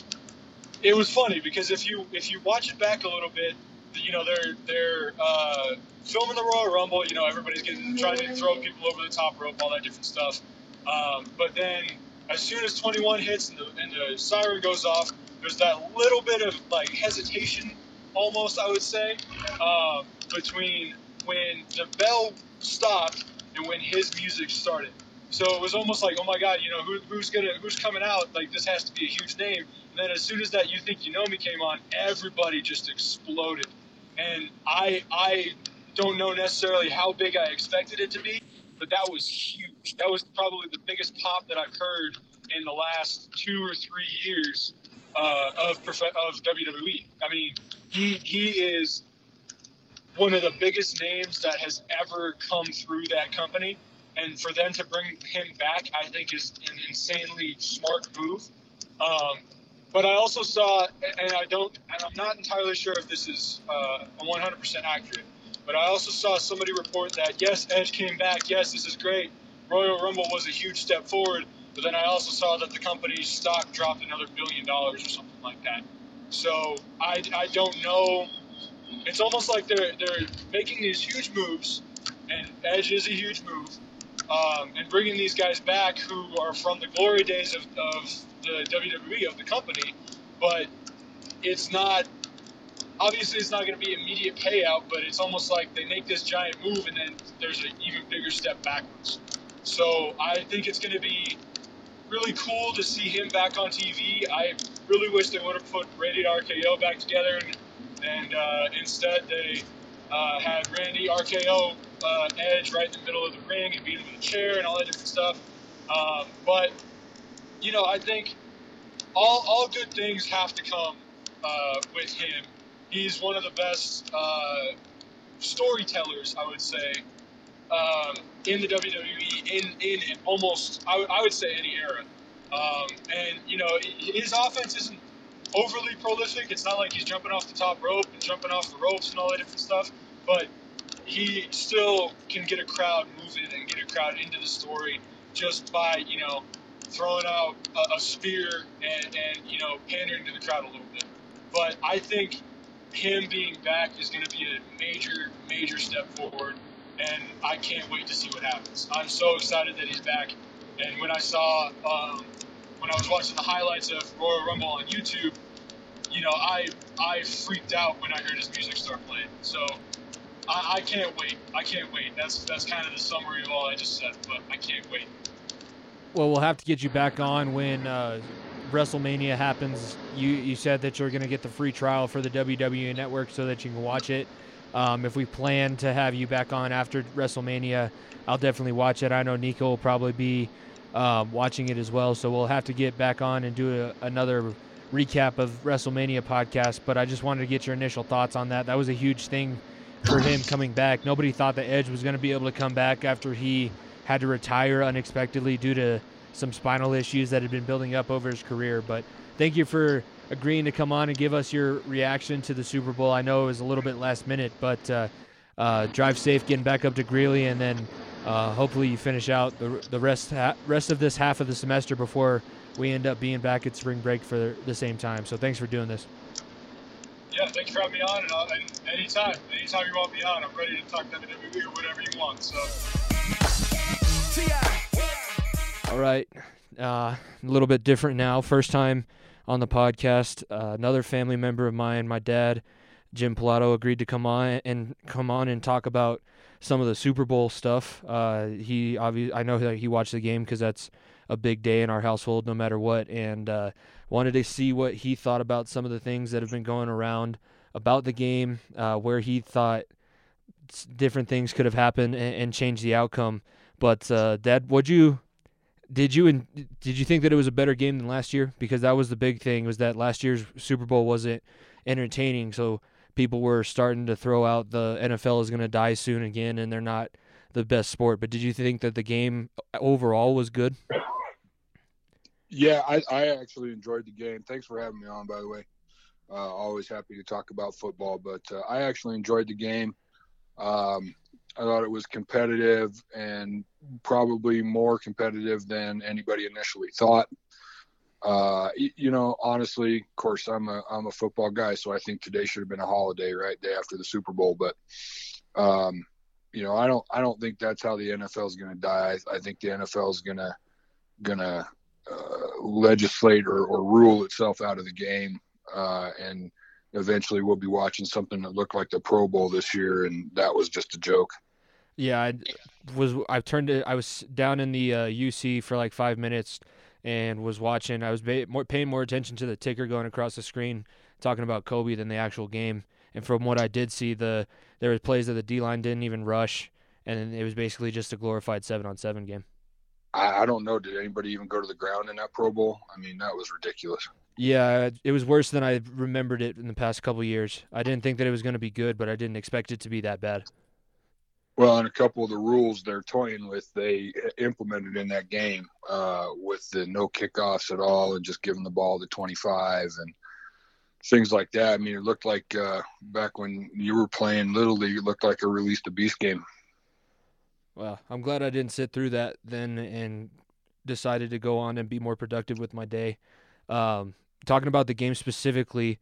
it was funny because if you if you watch it back a little bit, you know they're they're uh, filming the Royal Rumble. You know everybody's getting trying to throw people over the top rope, all that different stuff. Um, but then as soon as 21 hits and the, and the siren goes off, there's that little bit of like hesitation, almost I would say, uh, between when the bell stopped and when his music started. So it was almost like, oh my God, you know, who, who's gonna, who's coming out? Like this has to be a huge name. And then as soon as that "You Think You Know Me" came on, everybody just exploded. And I, I don't know necessarily how big I expected it to be, but that was huge. That was probably the biggest pop that I've heard in the last two or three years uh, of of WWE. I mean, he he is one of the biggest names that has ever come through that company and for them to bring him back, I think is an insanely smart move. Um, but I also saw, and I don't, and I'm not entirely sure if this is uh, 100% accurate, but I also saw somebody report that yes, Edge came back. Yes, this is great. Royal Rumble was a huge step forward. But then I also saw that the company's stock dropped another billion dollars or something like that. So I, I don't know. It's almost like they're they're making these huge moves, and Edge is a huge move um, and bringing these guys back who are from the glory days of, of the WWE of the company, but it's not obviously it's not going to be immediate payout, but it's almost like they make this giant move and then there's an even bigger step backwards. So I think it's going to be really cool to see him back on TV. I really wish they would have put Rated RKO back together, and, and uh, instead they uh, had Randy RKO uh, Edge right in the middle of the ring and beat him with a chair and all that different stuff. Um, but you know, I think all all good things have to come uh, with him. He's one of the best uh, storytellers, I would say, um, in the WWE in in almost I, w- I would say any era. Um, and you know, his offense isn't overly prolific. It's not like he's jumping off the top rope and jumping off the ropes and all that different stuff. But he still can get a crowd moving and get a crowd into the story just by you know throwing out a, a spear and, and you know pandering to the crowd a little bit. But I think him being back is going to be a major, major step forward, and I can't wait to see what happens. I'm so excited that he's back. And when I saw, um, when I was watching the highlights of Royal Rumble on YouTube, you know, I I freaked out when I heard his music start playing. So I, I can't wait. I can't wait. That's that's kind of the summary of all I just said, but I can't wait. Well, we'll have to get you back on when uh, WrestleMania happens. You you said that you're going to get the free trial for the WWE Network so that you can watch it. Um, if we plan to have you back on after WrestleMania, I'll definitely watch it. I know Nico will probably be um, watching it as well, so we'll have to get back on and do a, another recap of WrestleMania podcast. But I just wanted to get your initial thoughts on that. That was a huge thing for him coming back. Nobody thought that Edge was going to be able to come back after he had to retire unexpectedly due to some spinal issues that had been building up over his career. But thank you for agreeing to come on and give us your reaction to the Super Bowl. I know it was a little bit last minute, but uh, uh, drive safe getting back up to Greeley, and then uh, hopefully you finish out the, the rest ha- rest of this half of the semester before we end up being back at spring break for the same time. So thanks for doing this yeah, thank you for having me on. And, uh, and anytime, anytime you want me on, I'm ready to talk WWE or whatever you want. So. All right, uh, a little bit different now. First time on the podcast. Uh, another family member of mine, my dad, Jim Pallotto agreed to come on and come on and talk about some of the Super Bowl stuff. Uh, he obviously, I know that he watched the game because that's a big day in our household, no matter what, and uh, wanted to see what he thought about some of the things that have been going around about the game, uh, where he thought different things could have happened and, and changed the outcome. But uh, Dad, would you did you did you think that it was a better game than last year? Because that was the big thing was that last year's Super Bowl wasn't entertaining, so people were starting to throw out the NFL is going to die soon again, and they're not the best sport. But did you think that the game overall was good? Yeah, I, I actually enjoyed the game. Thanks for having me on, by the way. Uh, always happy to talk about football, but uh, I actually enjoyed the game. Um, I thought it was competitive and probably more competitive than anybody initially thought. Uh, you know, honestly, of course, I'm a I'm a football guy, so I think today should have been a holiday, right, day after the Super Bowl. But, um, you know, I don't I don't think that's how the NFL is going to die. I, I, think the NFL is gonna gonna uh, legislate or, or rule itself out of the game, uh, and eventually we'll be watching something that looked like the Pro Bowl this year, and that was just a joke. Yeah, I was. I turned it. I was down in the uh, UC for like five minutes and was watching. I was more, paying more attention to the ticker going across the screen, talking about Kobe than the actual game. And from what I did see, the there was plays that the D line didn't even rush, and it was basically just a glorified seven on seven game. I, I don't know. Did anybody even go to the ground in that Pro Bowl? I mean, that was ridiculous. Yeah, it was worse than I remembered it in the past couple years. I didn't think that it was going to be good, but I didn't expect it to be that bad. Well, and a couple of the rules they're toying with, they implemented in that game uh, with the no kickoffs at all and just giving the ball to 25 and things like that. I mean, it looked like uh, back when you were playing Little League, it looked like a release the beast game. Well, I'm glad I didn't sit through that then and decided to go on and be more productive with my day. Um, talking about the game specifically,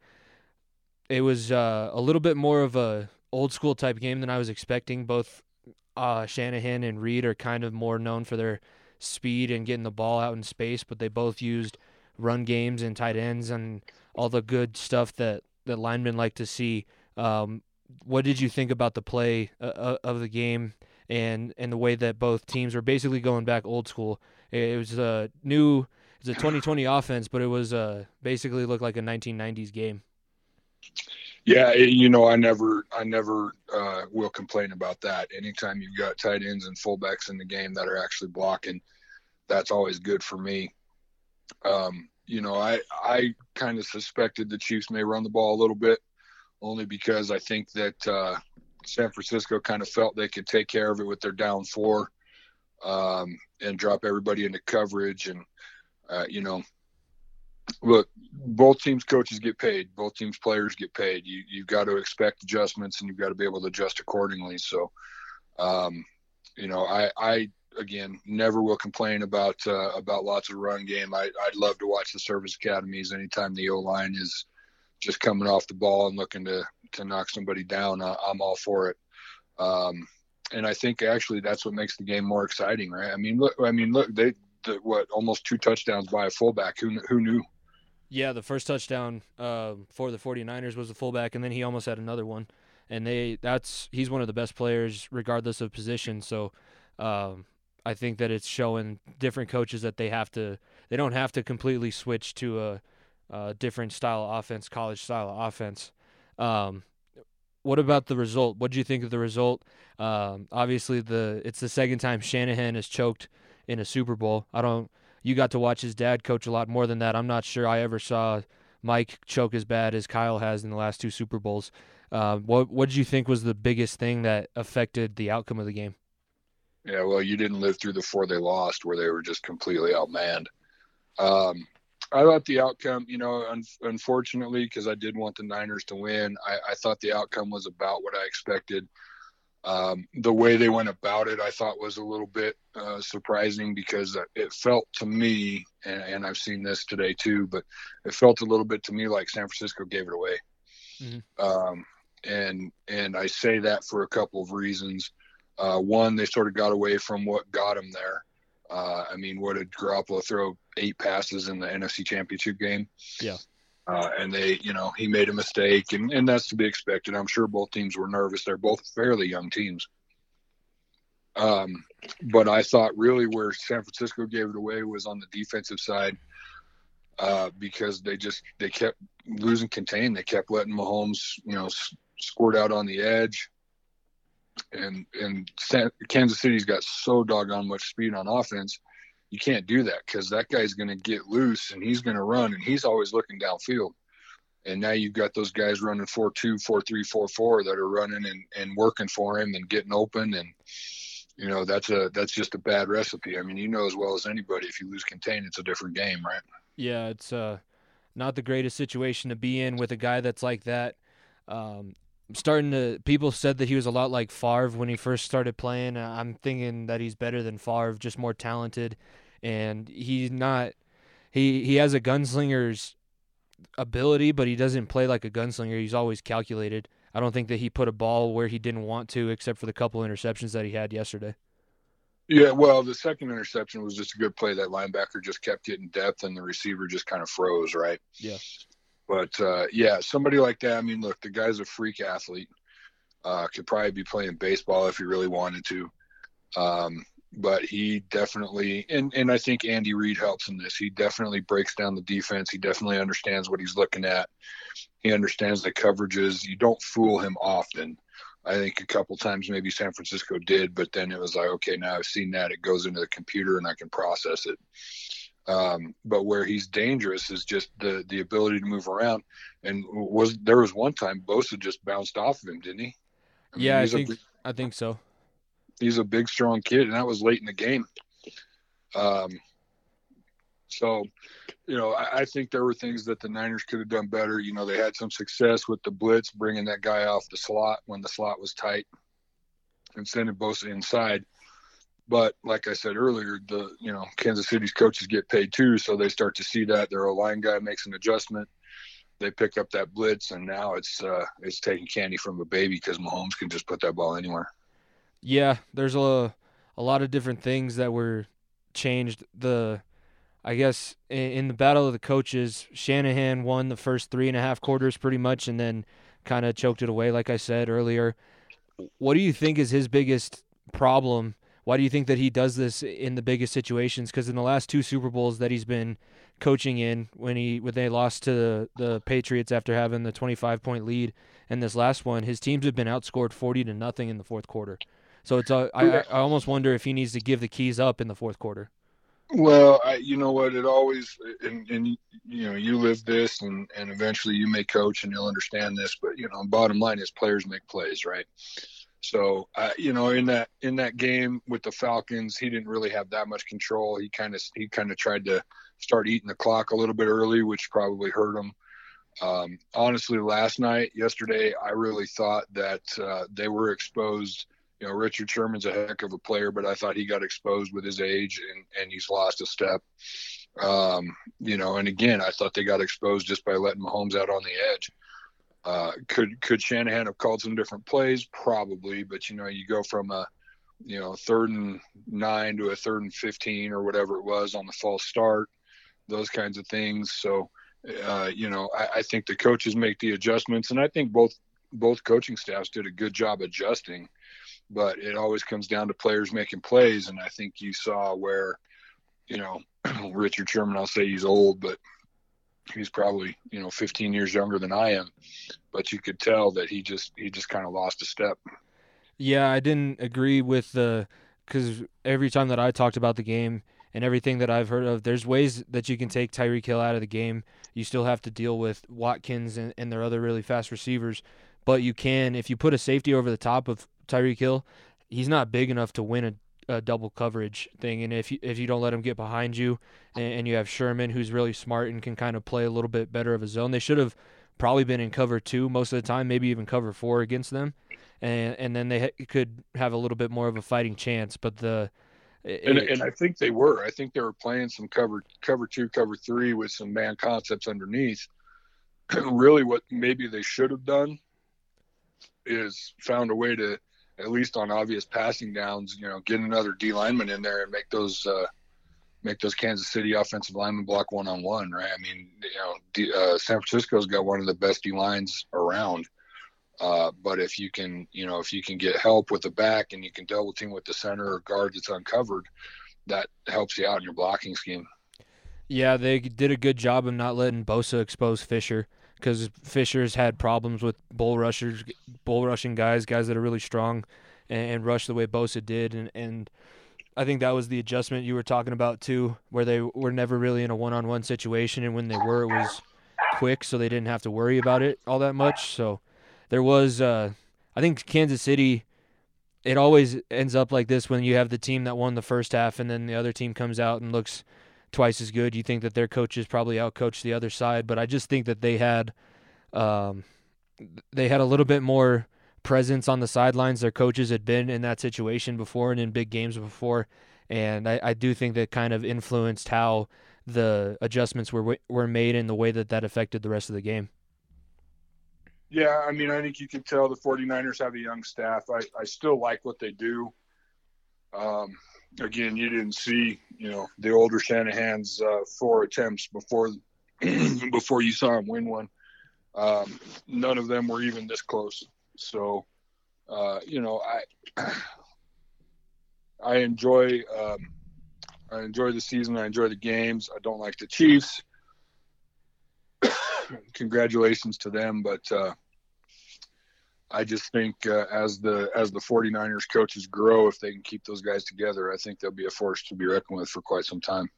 it was uh, a little bit more of a old school type game than I was expecting. Both uh, Shanahan and Reid are kind of more known for their speed and getting the ball out in space, but they both used run games and tight ends and all the good stuff that, that linemen like to see. Um, what did you think about the play uh, uh of the game and, and the way that both teams were basically going back old school? It was a new, it's a 2020 offense, but it was uh, basically looked like a 1990s game. Yeah, you know, I never, I never uh, will complain about that. Anytime you've got tight ends and fullbacks in the game that are actually blocking, that's always good for me. Um, you know, I, I kind of suspected the Chiefs may run the ball a little bit, only because I think that uh, San Francisco kind of felt they could take care of it with their down four um, and drop everybody into coverage. And, uh, you know, look, both teams coaches get paid, both teams players get paid. You you've got to expect adjustments and you've got to be able to adjust accordingly. So, um, you know, I I again never will complain about uh, about lots of run game. I I'd love to watch the service academies anytime the O line is just coming off the ball and looking to to knock somebody down. I, am all for it. Um, and I think actually that's what makes the game more exciting, right? I mean, look, I mean, look, they the, what almost two touchdowns by a fullback. Who who knew? Yeah, the first touchdown uh, for the 49ers was the fullback, and then he almost had another one. And they that's he's one of the best players regardless of position. So um, I think that it's showing different coaches that they have to they don't have to completely switch to a, a different style of offense, college style of offense. Um, what about the result? What do you think of the result? Um, obviously, the it's the second time Shanahan has choked in a Super Bowl. I don't you got to watch his dad coach a lot more than that. I'm not sure I ever saw Mike choke as bad as Kyle has in the last two Super Bowls. Uh, what what did you think was the biggest thing that affected the outcome of the game? Yeah, well, you didn't live through the four they lost, where they were just completely outmanned. Um, I thought the outcome, you know, un- unfortunately, because I did want the Niners to win, I, I, thought the outcome was about what I expected. Um, the way they went about it, I thought was a little bit uh, surprising because it felt to me, and, and, I've seen this today too, but it felt a little bit to me like San Francisco gave it away. Mm-hmm. Um, and and I say that for a couple of reasons. Uh, one, they sort of got away from what got them there. Uh, I mean, what did Garoppolo throw eight passes in the NFC Championship game? Yeah. Uh, and they, you know, he made a mistake, and, and that's to be expected. I'm sure both teams were nervous. They're both fairly young teams. Um, but I thought really where San Francisco gave it away was on the defensive side uh, because they just they kept losing contain. They kept letting Mahomes, you know, squirt out on the edge. And and San, Kansas City's got so doggone much speed on offense. You can't do that because that guy's going to get loose and he's going to run and he's always looking downfield. And now you've got those guys running four two, four three, four four that are running and, and working for him and getting open and you know that's a that's just a bad recipe. I mean, you know as well as anybody if you lose contain, it's a different game, right? Yeah, it's uh, not the greatest situation to be in with a guy that's like that. Um, I'm starting to. People said that he was a lot like Favre when he first started playing. Uh, I'm thinking that he's better than Favre, just more talented, and he's not. He he has a gunslinger's ability, but he doesn't play like a gunslinger. He's always calculated. I don't think that he put a ball where he didn't want to, except for the couple interceptions that he had yesterday. Yeah, well, the second interception was just a good play. That linebacker just kept getting depth, and the receiver just kind of froze, right? Yeah. But uh, yeah, somebody like that. I mean, look, the guy's a freak athlete. Uh, could probably be playing baseball if he really wanted to. Um, but he definitely, and and I think Andy Reid helps in this. He definitely breaks down the defense. He definitely understands what he's looking at. He understands the coverages. You don't fool him often. I think a couple times maybe San Francisco did, but then it was like, okay, now I've seen that. It goes into the computer and I can process it. Um, but where he's dangerous is just the the ability to move around. And was there was one time Bosa just bounced off of him, didn't he? I mean, yeah, I think a, I think so. He's a big, strong kid, and that was late in the game. Um, so, you know, I, I, think there were things that the Niners could have done better. You know, they had some success with the blitz, bringing that guy off the slot when the slot was tight, and sending Bosa inside. But like I said earlier, the you know Kansas City's coaches get paid too, so they start to see that their line guy makes an adjustment. They pick up that blitz, and now it's uh, it's taking candy from a baby because Mahomes can just put that ball anywhere. Yeah, there's a a lot of different things that were changed. The I guess in, in the battle of the coaches, Shanahan won the first three and a half quarters pretty much, and then kind of choked it away, like I said earlier. What do you think is his biggest problem? Why do you think that he does this in the biggest situations? Because in the last two Super Bowls that he's been coaching in, when he when they lost to the, the Patriots after having the 25 point lead, and this last one, his teams have been outscored 40 to nothing in the fourth quarter. So it's uh, I, I almost wonder if he needs to give the keys up in the fourth quarter. Well, I, you know what? It always and, and you know you live this, and and eventually you may coach and you'll understand this. But you know, bottom line is players make plays, right? So, uh, you know, in that in that game with the Falcons, he didn't really have that much control. He kind of he kind of tried to start eating the clock a little bit early, which probably hurt him. Um, honestly, last night, yesterday, I really thought that uh, they were exposed. You know, Richard Sherman's a heck of a player, but I thought he got exposed with his age and, and he's lost a step. Um, you know, and again, I thought they got exposed just by letting Mahomes out on the edge. Uh, could could Shanahan have called some different plays? Probably, but you know, you go from a you know third and nine to a third and fifteen or whatever it was on the false start, those kinds of things. So, uh, you know, I, I think the coaches make the adjustments, and I think both both coaching staffs did a good job adjusting. But it always comes down to players making plays, and I think you saw where, you know, Richard Sherman. I'll say he's old, but he's probably you know 15 years younger than I am, but you could tell that he just he just kind of lost a step. Yeah, I didn't agree with the because every time that I talked about the game and everything that I've heard of, there's ways that you can take Tyreek Hill out of the game. You still have to deal with Watkins and, and their other really fast receivers, but you can if you put a safety over the top of Tyreek Hill, he's not big enough to win a a double coverage thing. And if you, if you don't let him get behind you, and, and, you have Sherman who's really smart and can kind of play a little bit better of a zone, they should have probably been in cover two most of the time, maybe even cover four against them, and and then they ha- could have a little bit more of a fighting chance. But the it, and, and I think they were. I think they were playing some cover cover two, cover three with some man concepts underneath. really, what maybe they should have done is found a way to at least on obvious passing downs, you know, get another D lineman in there and make those uh, make those Kansas City offensive linemen block one on one, right? I mean, you know, uh, San Francisco's got one of the best D lines around. Uh, but if you can, you know, if you can get help with the back and you can double team with the center or guard that's uncovered, that helps you out in your blocking scheme. Yeah, they did a good job of not letting Bosa expose Fisher because Fisher's had problems with bull rushers, bull rushing guys, guys that are really strong and, and rush the way Bosa did, and and I think that was the adjustment you were talking about too, where they were never really in a one-on-one situation, and when they were, it was quick, so they didn't have to worry about it all that much. So there was, uh, I think Kansas City. It always ends up like this when you have the team that won the first half, and then the other team comes out and looks twice as good. You think that their coaches probably outcoached the other side, but I just think that they had, um, they had a little bit more presence on the sidelines. Their coaches had been in that situation before and in big games before, and I, I do think that kind of influenced how the adjustments were were made and the way that that affected the rest of the game. Yeah, I mean, I think you can tell the 49ers have a young staff. I, I still like what they do. Um, again, you didn't see, you know, the older Shanahan's uh, four attempts before before you saw him win one. Um, none of them were even this close. So, uh, you know, I I enjoy um, I enjoy the season. I enjoy the games. I don't like the Chiefs. Congratulations to them, but uh, I just think uh, as the as the 49ers coaches grow, if they can keep those guys together, I think they'll be a force to be reckoned with for quite some time.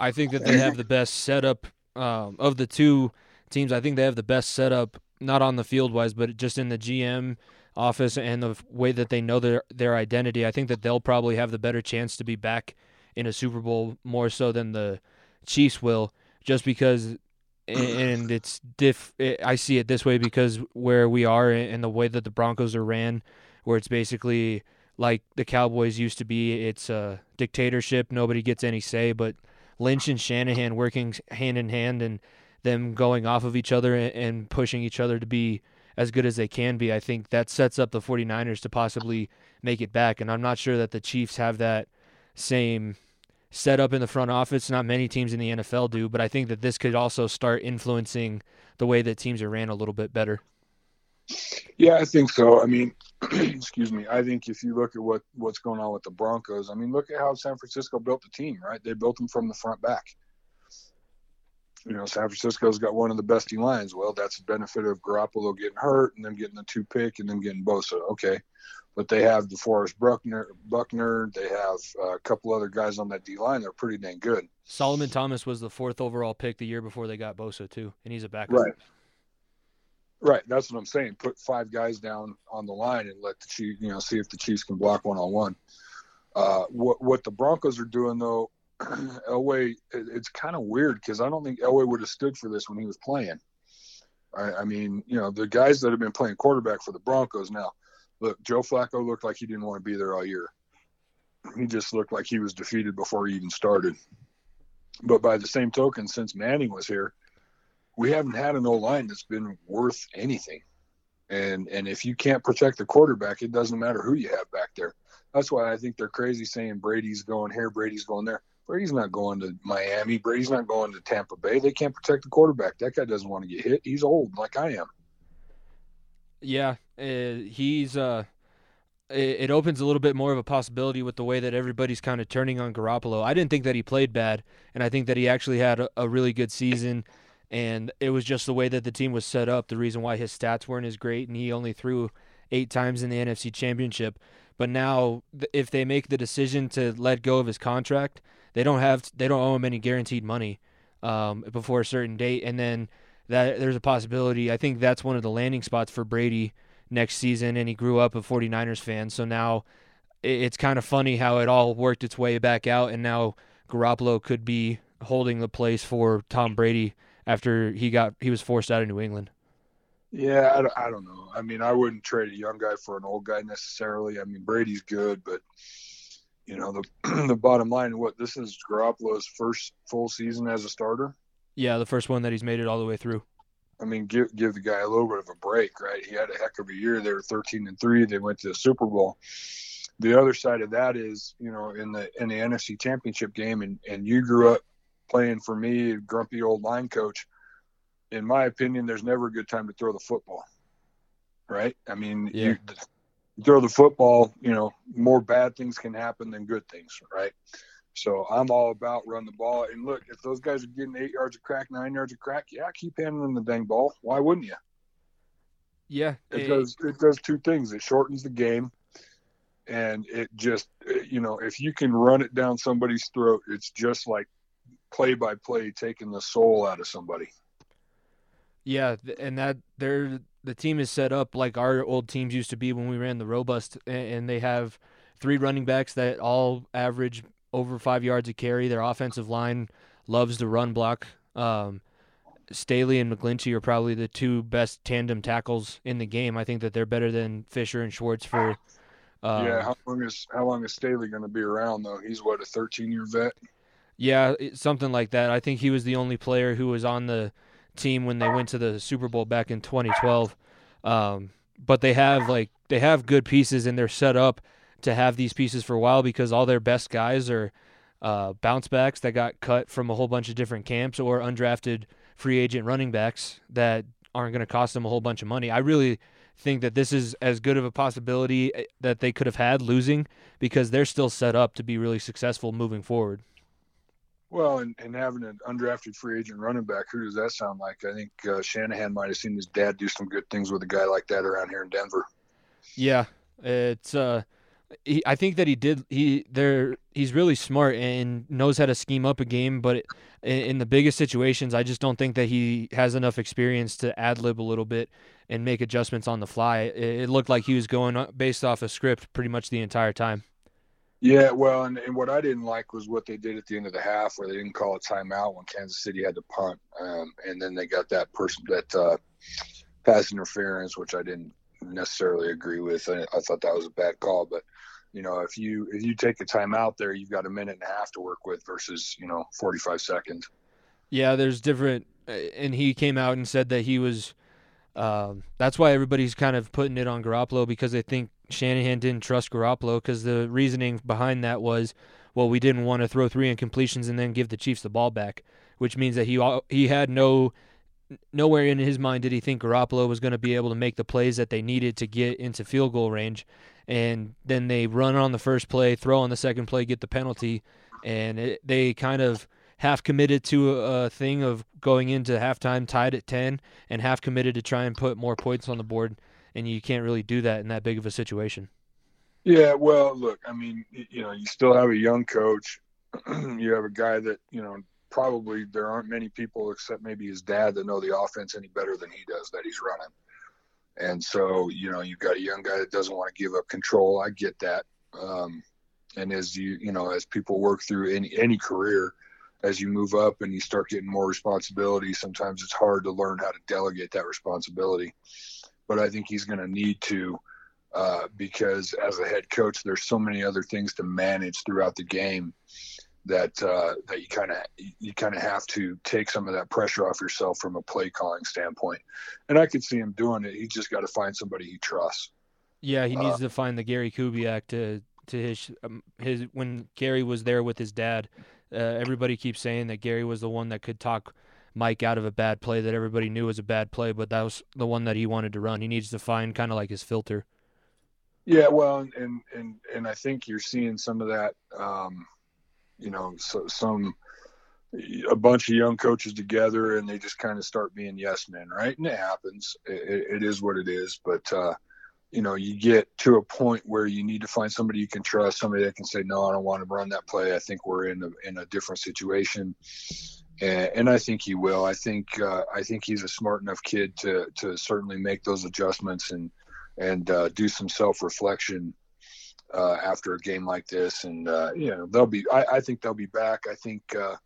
I think that they have the best setup um, of the two teams. I think they have the best setup, not on the field wise, but just in the GM office and the way that they know their their identity. I think that they'll probably have the better chance to be back in a Super Bowl more so than the Chiefs will, just because and it's diff. It, I see it this way because where we are and the way that the Broncos are ran, where it's basically like the Cowboys used to be. It's a dictatorship. Nobody gets any say. But Lynch and Shanahan working hand in hand and them going off of each other and pushing each other to be as good as they can be. I think that sets up the 49ers to possibly make it back. And I'm not sure that the Chiefs have that same set up in the front office. Not many teams in the NFL do, but I think that this could also start influencing the way that teams are ran a little bit better. Yeah, I think so. I mean, excuse me. I think if you look at what what's going on with the Broncos, I mean, look at how San Francisco built the team. Right, they built them from the front back. You know, San Francisco's got one of the best lines. Well, that's the benefit of Garoppolo getting hurt and then getting the two pick and then getting Bosa. Okay, but they have DeForest Buckner. Buckner. They have uh, a couple other guys on that D line. They're pretty dang good. Solomon Thomas was the fourth overall pick the year before they got Bosa too, and he's a backup. Right. Right. That's what I'm saying. Put five guys down on the line and let the Chiefs, you know, see if the Chiefs can block one on one. What what the Broncos are doing though, Elway, it, it's kind of weird because I don't think Elway would have stood for this when he was playing. I, I mean, you know, the guys that have been playing quarterback for the Broncos now Look, Joe Flacco looked like he didn't want to be there all year. He just looked like he was defeated before he even started. But by the same token, since Manning was here, we haven't had an O line that's been worth anything. And and if you can't protect the quarterback, it doesn't matter who you have back there. That's why I think they're crazy saying Brady's going here, Brady's going there. Brady's not going to Miami. Brady's not going to Tampa Bay. They can't protect the quarterback. That guy doesn't want to get hit. He's old, like I am. Yeah, uh, he's uh, it, it, opens a little bit more of a possibility with the way that everybody's kind of turning on Garoppolo. I didn't think that he played bad, and I think that he actually had a, a really good season. And it was just the way that the team was set up, the reason why his stats weren't as great, and he only threw eight times in the NFC Championship. But now, if they make the decision to let go of his contract, they don't have they don't owe him any guaranteed money um, before a certain date, and then that there's a possibility. I think that's one of the landing spots for Brady next season, and he grew up a 49ers fan. So now it's kind of funny how it all worked its way back out, and now Garoppolo could be holding the place for Tom Brady after he got he was forced out of New England. Yeah, I don't, I don't know. I mean, I wouldn't trade a young guy for an old guy necessarily. I mean, Brady's good, but you know the the bottom line, what this is Garoppolo's first full season as a starter. Yeah, the first one that he's made it all the way through. I mean, give give the guy a little bit of a break, right? He had a heck of a year. They were 13 and three. They went to the Super Bowl. the other side of that is, you know, in the in the NFC Championship game, and and you grew up playing for me, grumpy old line coach. In my opinion, there's never a good time to throw the football, right? I mean, yeah. you, you throw the football, you know, more bad things can happen than good things, right? So I'm all about run the ball. And look, if those guys are getting eight yards of crack, nine yards of crack, yeah, keep handing them the dang ball. Why wouldn't you? Yeah, it, it does. It does two things. It shortens the game, and it just, you know, if you can run it down somebody's throat, it's just like play by play taking the soul out of somebody. Yeah, and that they're the team is set up like our old teams used to be when we ran the robust, and they have three running backs that all average over five yards a carry. Their offensive line loves to run block. Um, Staley and McGlinchey are probably the two best tandem tackles in the game. I think that they're better than Fisher and Schwartz for. Uh, yeah, how long is how long is Staley going to be around though? He's what a 13 year vet. Yeah, something like that. I think he was the only player who was on the team when they went to the Super Bowl back in 2012. Um, but they have like they have good pieces and they're set up to have these pieces for a while because all their best guys are uh, bounce backs that got cut from a whole bunch of different camps or undrafted free agent running backs that aren't going to cost them a whole bunch of money. I really think that this is as good of a possibility eh, that they could have had losing because they're still set up to be really successful moving forward. Well, and, and having an undrafted free agent running back, who does that sound like? I think uh, Shanahan might have seen his dad do some good things with a guy like that around here in Denver. Yeah, it's uh, he, I think that he did. He there. He's really smart and knows how to scheme up a game. But in, in the biggest situations, I just don't think that he has enough experience to ad lib a little bit and make adjustments on the fly. It, it looked like he was going based off a script pretty much the entire time. Yeah, well, and, and what I didn't like was what they did at the end of the half, where they didn't call a timeout when Kansas City had to punt, um, and then they got that person that uh, pass interference, which I didn't necessarily agree with. I, I thought that was a bad call, but you know, if you if you take a timeout there, you've got a minute and a half to work with versus you know 45 seconds. Yeah, there's different, uh, and he came out and said that he was. Um, that's why everybody's kind of putting it on Garoppolo because they think Shanahan didn't trust Garoppolo because the reasoning behind that was, well, we didn't want to throw three incompletions and then give the Chiefs the ball back, which means that he he had no nowhere in his mind did he think Garoppolo was going to be able to make the plays that they needed to get into field goal range. And then they run on the first play, throw on the second play, get the penalty, and it, they kind of half committed to a, a thing of going into halftime tied at 10 and half committed to try and put more points on the board. And you can't really do that in that big of a situation. Yeah, well, look, I mean, you know, you still have a young coach. you have a guy that, you know, probably there aren't many people except maybe his dad that know the offense any better than he does that he's running. And so, you know, you've got a young guy that doesn't want to give up control. I get that. Um, and as you, you know, as people work through any any career, as you move up and you start getting more responsibility, sometimes it's hard to learn how to delegate that responsibility. But I think he's going to need to, uh, because as a head coach, there's so many other things to manage throughout the game that uh, that you kind of you kind of have to take some of that pressure off yourself from a play calling standpoint. And I could see him doing it. He just got to find somebody he trusts. Yeah, he needs uh, to find the Gary Kubiak to to his um, his when Gary was there with his dad. Uh, everybody keeps saying that Gary was the one that could talk Mike out of a bad play that everybody knew was a bad play, but that was the one that he wanted to run. He needs to find kind of like his filter. Yeah, well, and and and I think you're seeing some of that. Um, you know, so, some a bunch of young coaches together and they just kind of start being yes men, right? And it happens. it, it is what it is. But uh, you know, you get to a point where you need to find somebody you can trust, somebody that can say, "No, I don't want to run that play. I think we're in a in a different situation." And, and I think he will. I think uh, I think he's a smart enough kid to to certainly make those adjustments and and uh, do some self reflection uh, after a game like this, and uh, you know they'll be. I, I, think they'll be back. I think uh,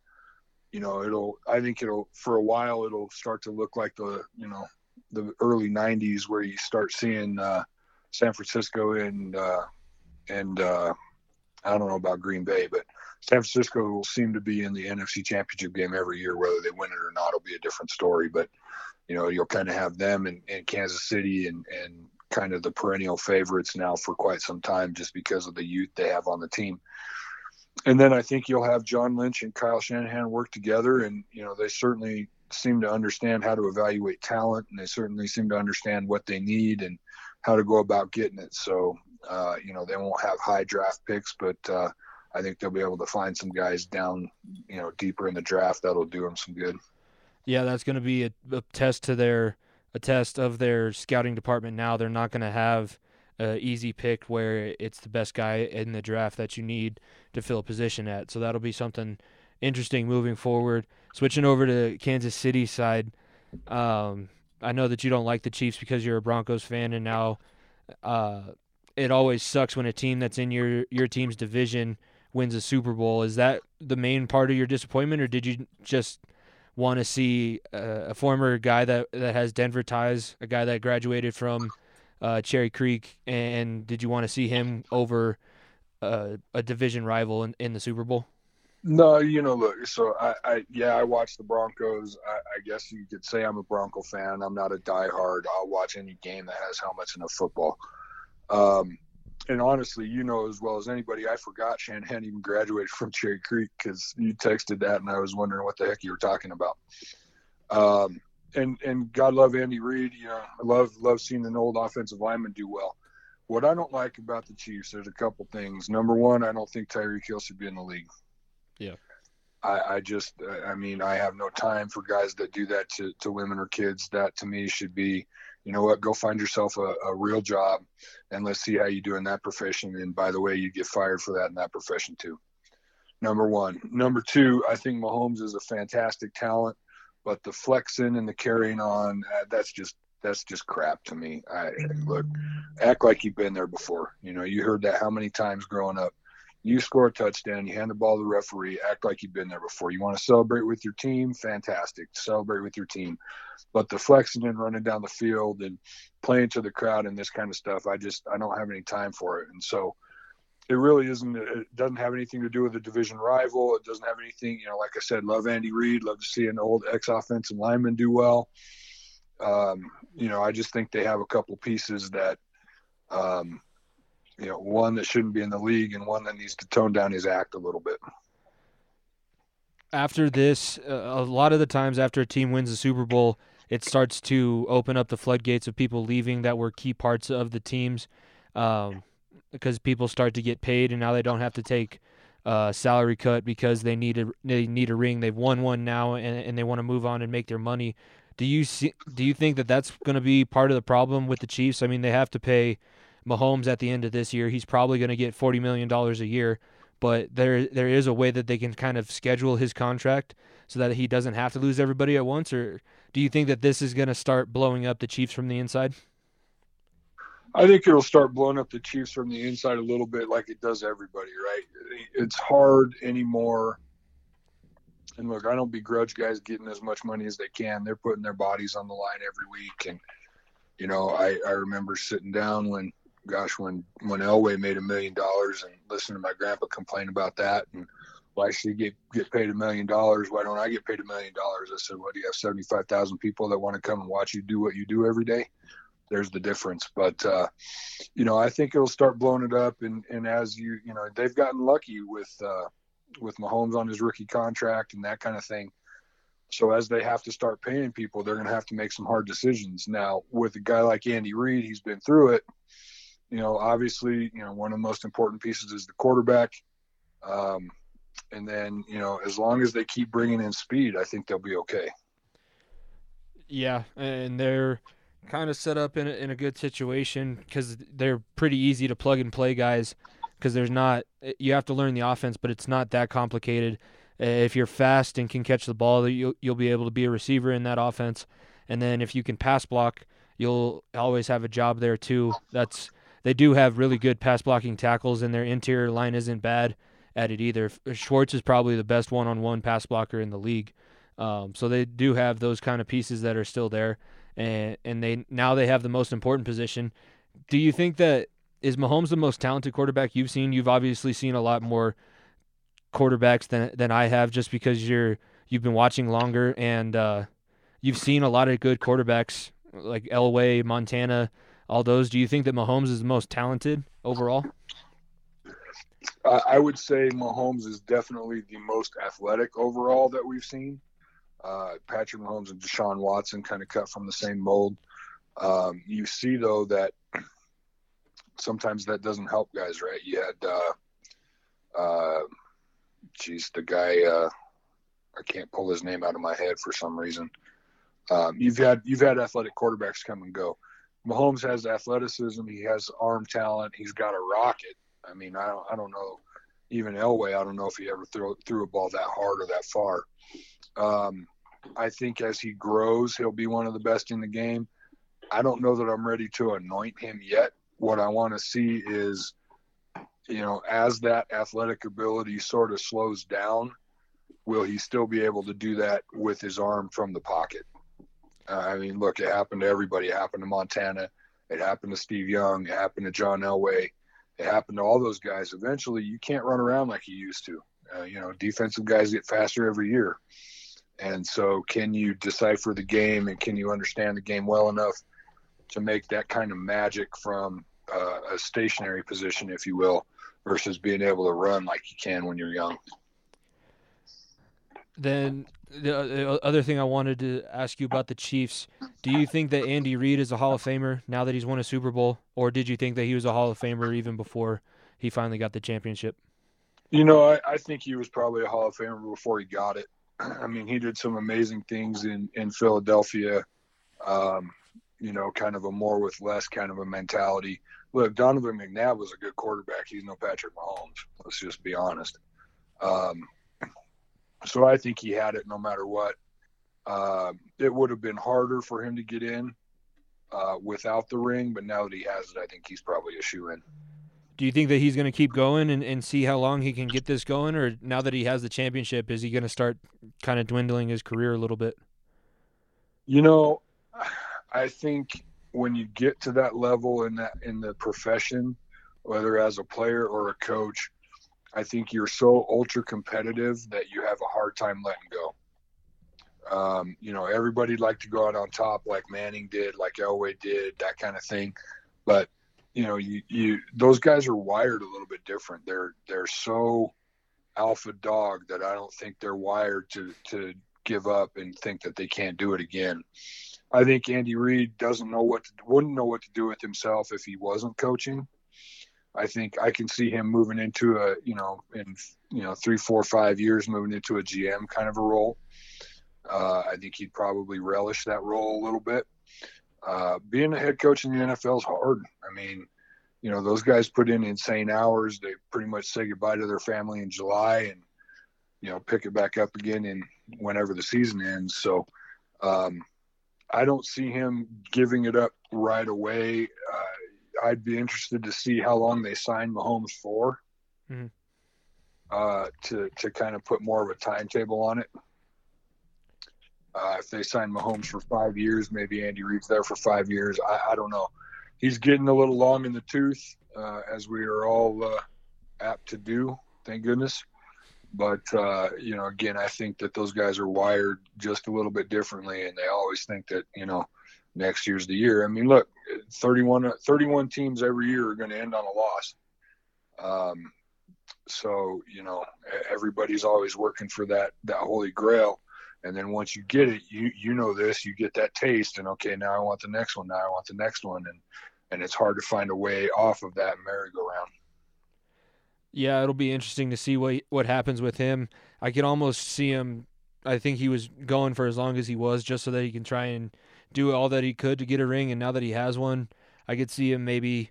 you know it'll. I think it'll for a while it'll start to look like the you know the early '90s where you start seeing uh, San Francisco and uh, and uh, I don't know about Green Bay, but San Francisco will seem to be in the NFC Championship game every year, whether they win it or not. It'll be a different story, but you know you'll kind of have them and, and Kansas City and and kind of the perennial favorites now for quite some time just because of the youth they have on the team. And then I think you'll have John Lynch and Kyle Shanahan work together, and you know they certainly seem to understand how to evaluate talent, and they certainly seem to understand what they need and how to go about getting it. So uh, you know they won't have high draft picks, but uh, I think they'll be able to find some guys down, you know, deeper in the draft that'll do them some good. Yeah, that's going to be a, a test to their a test of their scouting department. Now they're not going to have an easy pick where it's the best guy in the draft that you need to fill a position at. So that'll be something interesting moving forward. Switching over to Kansas City side, um, I know that you don't like the Chiefs because you're a Broncos fan, and now uh, it always sucks when a team that's in your your team's division wins a Super Bowl. Is that the main part of your disappointment, or did you just want to see a former guy that that has Denver ties, a guy that graduated from uh, Cherry Creek, and did you want to see him over uh, a division rival in, in the Super Bowl? No, you know, look. So I, I yeah, I watch the Broncos. I, I, guess you could say I'm a Bronco fan. I'm not a diehard. I'll watch any game that has helmets in a football. Um, and honestly, you know as well as anybody, I forgot Shanahan even graduated from Cherry Creek because you texted that, and I was wondering what the heck you were talking about. Um, and and God love Andy Reid. You know, I love love seeing an old offensive lineman do well. What I don't like about the Chiefs, there's a couple things. Number one, I don't think Tyreek Hill should be in the league. Yeah. I, I just, I mean, I have no time for guys that do that to, to women or kids. That to me should be you know what, go find yourself a, a real job and let's see how you do in that profession. And by the way, you get fired for that in that profession too. Number one. Number two, I think Mahomes is a fantastic talent, but the flexing and the carrying on, uh, that's just that's just crap to me. I look, act like you've been there before. You know, you heard that how many times growing up. You score a touchdown, you hand the ball to the referee, act like you've been there before. You want to celebrate with your team? Fantastic. Celebrate with your team. But the flexing and running down the field and playing to the crowd and this kind of stuff, I just I don't have any time for it. And so it really isn't it doesn't have anything to do with a division rival. It doesn't have anything, you know, like I said, love Andy Reid, love to see an old ex offensive lineman do well. Um, you know, I just think they have a couple pieces that um, you know, one that shouldn't be in the league and one that needs to tone down his act a little bit. After this, uh, a lot of the times after a team wins the Super Bowl, it starts to open up the floodgates of people leaving that were key parts of the teams um, because people start to get paid and now they don't have to take a salary cut because they need a they need a ring. They've won one now and, and they want to move on and make their money. Do you see? Do you think that that's going to be part of the problem with the Chiefs? I mean, they have to pay Mahomes at the end of this year. He's probably going to get forty million dollars a year, but there there is a way that they can kind of schedule his contract so that he doesn't have to lose everybody at once. Or do you think that this is going to start blowing up the Chiefs from the inside? I think it'll start blowing up the Chiefs from the inside a little bit, like it does everybody. Right? It's hard anymore. And look, I don't begrudge guys getting as much money as they can. They're putting their bodies on the line every week, and you know, I, I remember sitting down when gosh, when when Elway made a million dollars and listening to my grandpa complain about that and why should he get get paid a million dollars? Why don't I get paid a million dollars? I said, what do you have seventy five thousand people that want to come and watch you do what you do every day? There's the difference. But uh, you know, I think it'll start blowing it up and, and as you you know, they've gotten lucky with uh, with Mahomes on his rookie contract and that kind of thing. So as they have to start paying people, they're going to have to make some hard decisions. Now, with a guy like Andy Reid, he's been through it you know, obviously, you know, one of the most important pieces is the quarterback. Um, and then, you know, as long as they keep bringing in speed, I think they'll be okay. Yeah, and they're kind of set up in a, in a good situation because they're pretty easy to plug and play guys. Because there's not, you have to learn the offense, but it's not that complicated. If you're fast and can catch the ball, you'll you'll be able to be a receiver in that offense. And then if you can pass block, you'll always have a job there too. That's they do have really good pass blocking tackles, and their interior line isn't bad at it either. Schwartz is probably the best one on one pass blocker in the league. Um, so they do have those kind of pieces that are still there, and and they now they have the most important position. Do you think that is Mahomes the most talented quarterback you've seen? You've obviously seen a lot more quarterbacks than than I have, just because you're you've been watching longer and uh, you've seen a lot of good quarterbacks like Elway, Montana, all those. Do you think that Mahomes is the most talented overall? I would say Mahomes is definitely the most athletic overall that we've seen. Uh, Patrick Mahomes and Deshaun Watson kind of cut from the same mold. Um, you see though that sometimes that doesn't help guys, right? You had, uh, uh, geez, the guy, uh, I can't pull his name out of my head for some reason. Um, you've had you've had athletic quarterbacks come and go. Mahomes has athleticism. He has arm talent. He's got a rocket. I mean, I don't I don't know. Even Elway, I don't know if he ever threw threw a ball that hard or that far. Um, I think as he grows, he'll be one of the best in the game. I don't know that I'm ready to anoint him yet. What I want to see is, you know, as that athletic ability sort of slows down, will he still be able to do that with his arm from the pocket? I mean, look, it happened to everybody. It happened to Montana. It happened to Steve Young. It happened to John Elway. It happened to all those guys. Eventually, you can't run around like you used to. Uh, you know, defensive guys get faster every year. And so, can you decipher the game and can you understand the game well enough to make that kind of magic from uh, a stationary position, if you will, versus being able to run like you can when you're young? Then the other thing I wanted to ask you about the Chiefs: Do you think that Andy Reid is a Hall of Famer now that he's won a Super Bowl, or did you think that he was a Hall of Famer even before he finally got the championship? You know, I, I think he was probably a Hall of Famer before he got it. I mean, he did some amazing things in in Philadelphia. Um, you know, kind of a more with less kind of a mentality. Look, Donovan McNabb was a good quarterback. He's no Patrick Mahomes. Let's just be honest. Um, so I think he had it no matter what. Uh, it would have been harder for him to get in uh, without the ring, but now that he has it, I think he's probably a shoe in. Do you think that he's going to keep going and, and see how long he can get this going, or now that he has the championship, is he going to start kind of dwindling his career a little bit? You know, I think when you get to that level in that in the profession, whether as a player or a coach, I think you're so ultra competitive that you have a hard time letting go. Um, you know, everybody'd like to go out on top like Manning did, like Elway did, that kind of thing. But you know, you, you those guys are wired a little bit different. They're they're so alpha dog that I don't think they're wired to to give up and think that they can't do it again. I think Andy Reid doesn't know what to, wouldn't know what to do with himself if he wasn't coaching. I think I can see him moving into a, you know, in you know three, four, five years, moving into a GM kind of a role. Uh, I think he'd probably relish that role a little bit. Uh, being a head coach in the NFL is hard. I mean, you know, those guys put in insane hours. They pretty much say goodbye to their family in July and, you know, pick it back up again in whenever the season ends. So, um, I don't see him giving it up right away. I'd be interested to see how long they sign Mahomes for, mm-hmm. uh, to to kind of put more of a timetable on it. Uh, if they sign Mahomes for five years, maybe Andy Reid's there for five years. I, I don't know. He's getting a little long in the tooth, uh, as we are all uh, apt to do. Thank goodness. But uh, you know, again, I think that those guys are wired just a little bit differently, and they always think that you know next year's the year. I mean, look, 31, 31 teams every year are going to end on a loss. Um, so you know, everybody's always working for that that holy grail. And then once you get it, you you know this, you get that taste, and okay, now I want the next one. Now I want the next one, and and it's hard to find a way off of that merry-go-round. Yeah, it'll be interesting to see what what happens with him. I can almost see him. I think he was going for as long as he was, just so that he can try and do all that he could to get a ring. And now that he has one, I could see him maybe.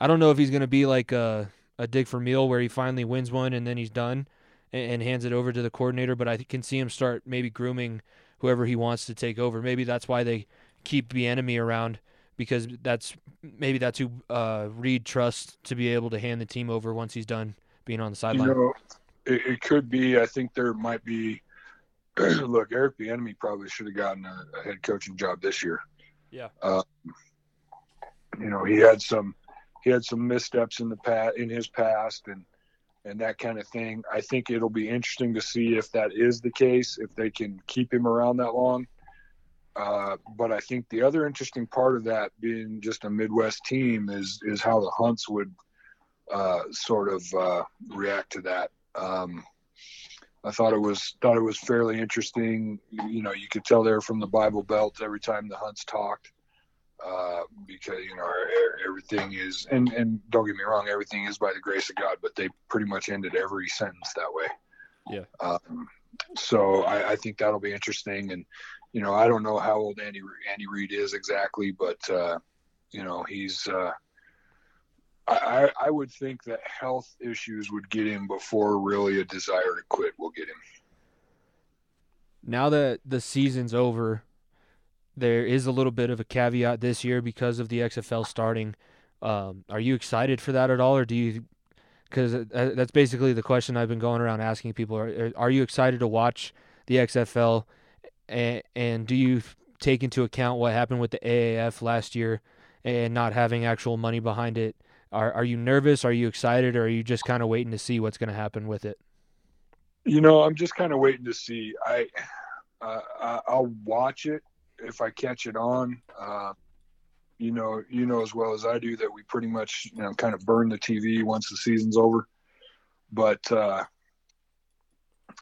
I don't know if he's going to be like a a Dick Vermeil where he finally wins one and then he's done and, and hands it over to the coordinator. But I can see him start maybe grooming whoever he wants to take over. Maybe that's why they keep Bieniemy around because that's maybe that's who uh, Reid trusts to be able to hand the team over once he's done being on the sideline. You know, it, it, could be. I think there might be look, Eric Bieniemy probably should have gotten a, a, head coaching job this year. Yeah. Uh, you know, he had some he had some missteps in the past in his past and and that kind of thing. I think it'll be interesting to see if that is the case, if they can keep him around that long. Uh, but I think the other interesting part of that being just a Midwest team is is how the Hunts would uh, sort of uh, react to that. Um, I thought it was thought it was fairly interesting. You know, you could tell they're from the Bible Belt every time the Hunts talked, uh, because you know everything is and and don't get me wrong, everything is by the grace of God, but they pretty much ended every sentence that way. Yeah. Um, so I, I think that'll be interesting, and you know, I don't know how old Andy Andy Reid is exactly, but uh, you know, he's. Uh, I, I would think that health issues would get him before really a desire to quit will get him. Now that the season's over, there is a little bit of a caveat this year because of the XFL starting. Um, are you excited for that at all, or do you? Because that's basically the question I've been going around asking people: Are, are you excited to watch the XFL? and, and do you take into account what happened with the AAF last year and not having actual money behind it? Are are you nervous? Are you excited? Or are you just kind of waiting to see what's going to happen with it? You know, I'm just kind of waiting to see. I uh, I'll watch it if I catch it on. Uh, you know, you know as well as I do that we pretty much you know kind of burn the TV once the season's over. But uh,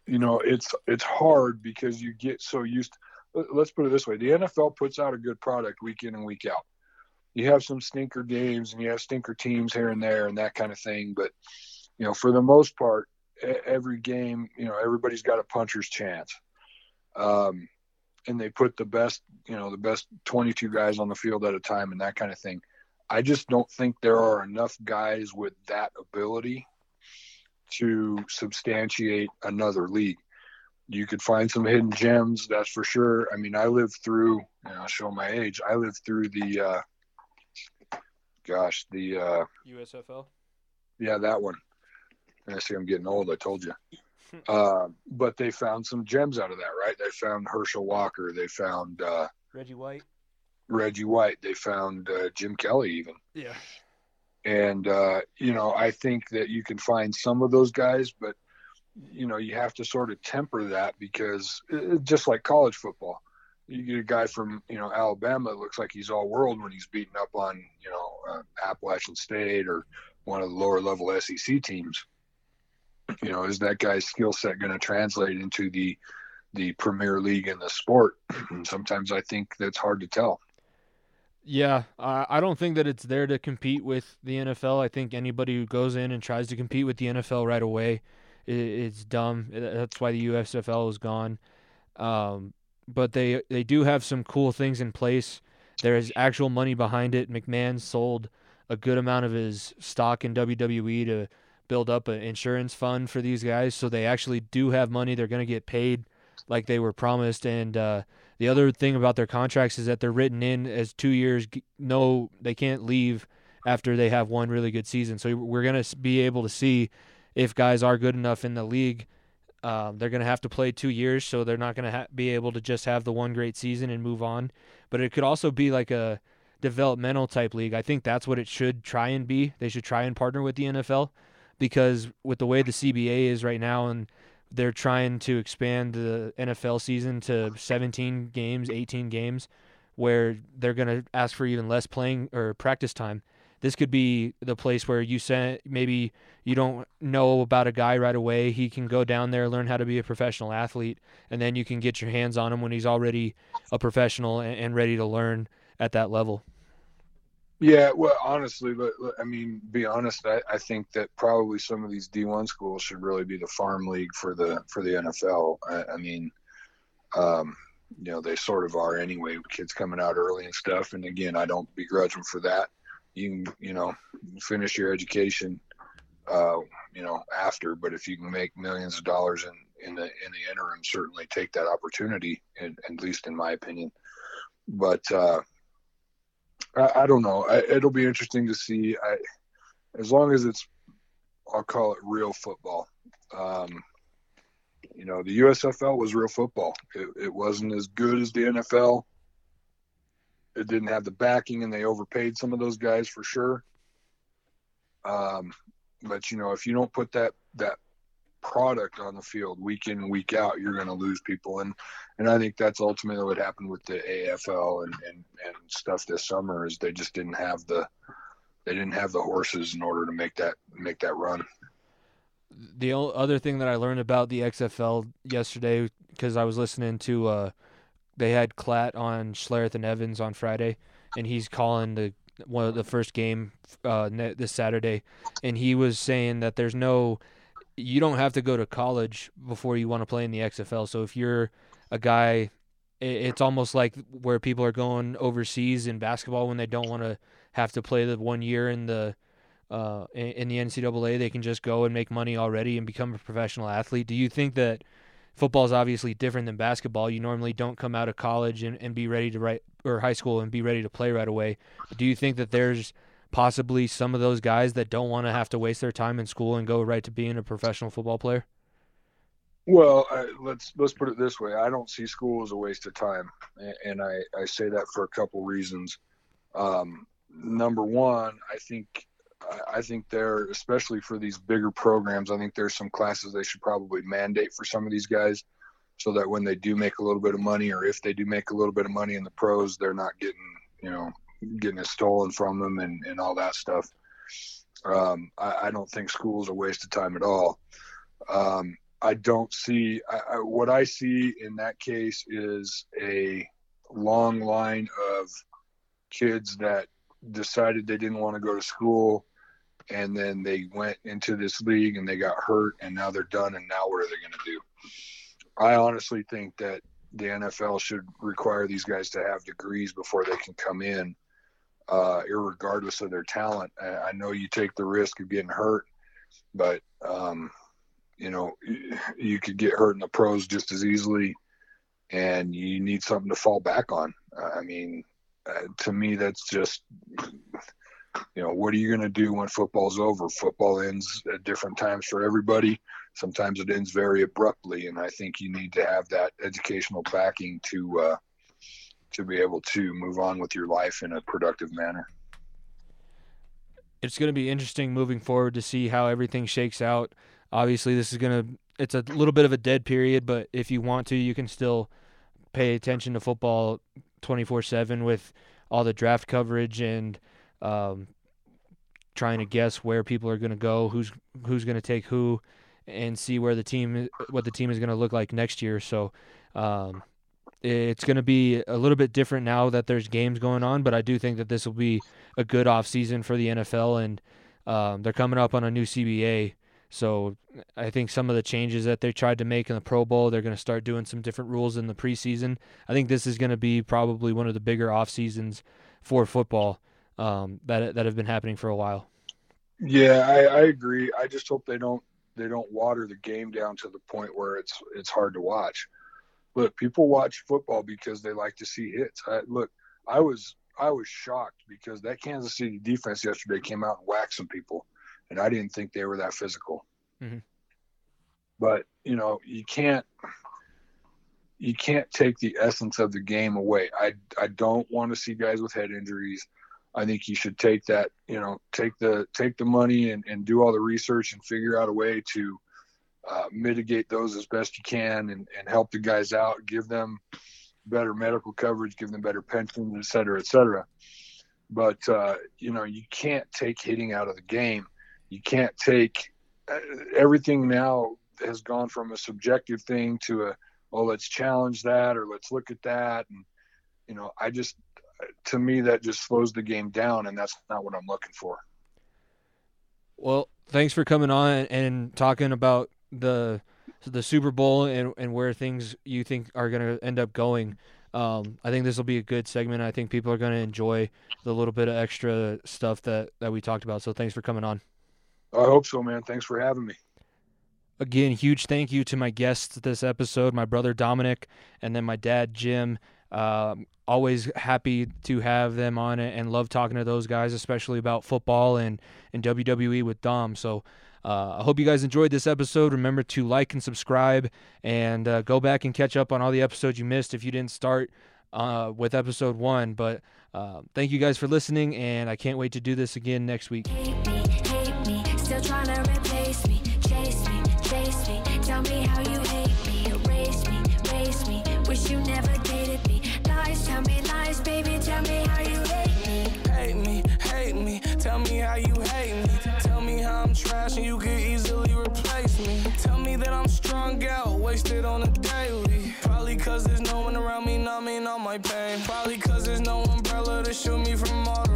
you know it's it's hard because you get so used to, let's put it this way the nfl puts out a good product week in and week out you have some stinker games and you have stinker teams here and there and that kind of thing but you know for the most part every game you know everybody's got a puncher's chance um, and they put the best you know the best 22 guys on the field at a time and that kind of thing i just don't think there are enough guys with that ability to substantiate another league. You could find some hidden gems, that's for sure. I mean, I lived through, you know, show my age. I lived through the, uh, gosh, the uh, USFL. Yeah, that one. I see I'm getting old. I told you. uh, but they found some gems out of that, right? They found Herschel Walker. They found uh, Reggie White. Reggie White. They found uh, Jim Kelly, even. Yeah. And, uh, you know, I think that you can find some of those guys, but, you know, you have to sort of temper that because it, uh, just like college football, you get a guy from, you know, Alabama that looks like he's all world when he's beating up on, you know, uh, Appalachian State or one of the lower level SEC teams. You know, is that guy's skill set going to translate into the the Premier League in the sport? And sometimes I think that's hard to tell. Yeah, I don't think that it's there to compete with the NFL. I think anybody who goes in and tries to compete with the NFL right away, it, it's dumb. That's why the USFL is gone. Um, but they they do have some cool things in place. There is actual money behind it. McMahon sold a good amount of his stock in WWE to build up an insurance fund for these guys, so they actually do have money. They're going to get paid like they were promised, and uh, the other thing about their contracts is that they're written in as two years. No, they can't leave after they have one really good season. So we're going to be able to see if guys are good enough in the league. Um, they're going to have to play two years, so they're not going to ha- be able to just have the one great season and move on. But it could also be like a developmental type league. I think that's what it should try and be. They should try and partner with the NFL because with the way the CBA is right now and they're trying to expand the NFL season to 17 games, 18 games, where they're going to ask for even less playing or practice time. This could be the place where you send maybe you don't know about a guy right away. He can go down there, learn how to be a professional athlete, and then you can get your hands on him when he's already a professional and ready to learn at that level. Yeah, well, honestly, but I mean, be honest, I, I think that probably some of these D1 schools should really be the farm league for the for the NFL. I, I mean, um, you know, they sort of are anyway. Kids coming out early and stuff. And again, I don't begrudge them for that. You can, you know, finish your education, uh, you know, after. But if you can make millions of dollars in in the in the interim, certainly take that opportunity. at least in my opinion. But uh, I, I don't know. I, it'll be interesting to see. I, as long as it's, I'll call it real football. Um, you know, the USFL was real football. It, it wasn't as good as the NFL. It didn't have the backing, and they overpaid some of those guys for sure. Um, but you know, if you don't put that that product on the field week in week out, you're going to lose people. And and I think that's ultimately what happened with the AFL and, and and stuff this summer is they just didn't have the they didn't have the horses in order to make that make that run. The other thing that I learned about the XFL yesterday because I was listening to uh, they had Klatt on Schlereth and Evans on Friday, and he's calling the one of the first game uh, this Saturday, and he was saying that there's no, you don't have to go to college before you want to play in the XFL. So if you're a guy, it's almost like where people are going overseas in basketball when they don't want to have to play the one year in the uh, in the NCAA, they can just go and make money already and become a professional athlete. Do you think that football is obviously different than basketball? You normally don't come out of college and, and be ready to write or high school and be ready to play right away. Do you think that there's possibly some of those guys that don't want to have to waste their time in school and go right to being a professional football player? Well, uh, let's let's put it this way: I don't see school as a waste of time, and I I say that for a couple reasons. Um, number one, I think I think there, especially for these bigger programs, I think there's some classes they should probably mandate for some of these guys, so that when they do make a little bit of money, or if they do make a little bit of money in the pros, they're not getting you know getting it stolen from them and, and all that stuff. Um, I, I, don't think school's a waste of time at all. Um, I don't see I, I, what I see in that case is a long line of kids that decided they didn't want to go to school and then they went into this league and they got hurt and now they're done and now what are they going to do? I honestly think that the nfl should require these guys to have degrees before they can come in uh, regardless of their talent. I, I, know you take the risk of getting hurt but um, you know you could get hurt in the pros just as easily and you need something to fall back on. I mean uh, to me, that's just, you know, what are you going to do when football's over? Football ends at different times for everybody. Sometimes it ends very abruptly, and I think you need to have that educational backing to uh, to be able to move on with your life in a productive manner. It's going to be interesting moving forward to see how everything shakes out. Obviously, this is going to it's a little bit of a dead period, but if you want to, you can still pay attention to football 24 7 with all the draft coverage and um, trying to guess where people are going to go, who's who's going to take who, and see where the team what the team is going to look like next year. So um, it's going to be a little bit different now that there's games going on, but I do think that this will be a good off season for the NFL, and um, they're coming up on a new CBA. So I think some of the changes that they tried to make in the Pro Bowl, they're going to start doing some different rules in the preseason. I think this is going to be probably one of the bigger off seasons for football um, that that have been happening for a while. Yeah, I, I agree. I just hope they don't they don't water the game down to the point where it's it's hard to watch. Look, people watch football because they like to see hits. I, look, I was I was shocked because that Kansas City defense yesterday came out and whacked some people and I didn't think they were that physical. Mm-hmm. But you know, you can't you can't take the essence of the game away. I I don't want to see guys with head injuries. I think you should take that, you know, take the take the money and, and do all the research and figure out a way to uh, mitigate those as best you can and, and help the guys out, give them better medical coverage, give them better pensions, et cetera, et cetera. But uh, you know, you can't take hitting out of the game you can't take uh, everything now has gone from a subjective thing to a oh let's challenge that or let's look at that and you know i just to me that just slows the game down and that's not what i'm looking for well thanks for coming on and talking about the the super bowl and, and where things you think are going to end up going um, I think this will be a good segment. I think people are going to enjoy the little bit of extra stuff that, that we talked about. So thanks for coming on. I hope so, man. Thanks for having me. Again, huge thank you to my guests this episode, my brother Dominic, and then my dad Jim. Uh, always happy to have them on it and love talking to those guys, especially about football and, and WWE with Dom. So uh, I hope you guys enjoyed this episode. Remember to like and subscribe and uh, go back and catch up on all the episodes you missed if you didn't start uh, with episode one. But uh, thank you guys for listening, and I can't wait to do this again next week. And you could easily replace me. Tell me that I'm strung out, wasted on a daily. Probably cause there's no one around me numbing all my pain. Probably cause there's no umbrella to shield me from all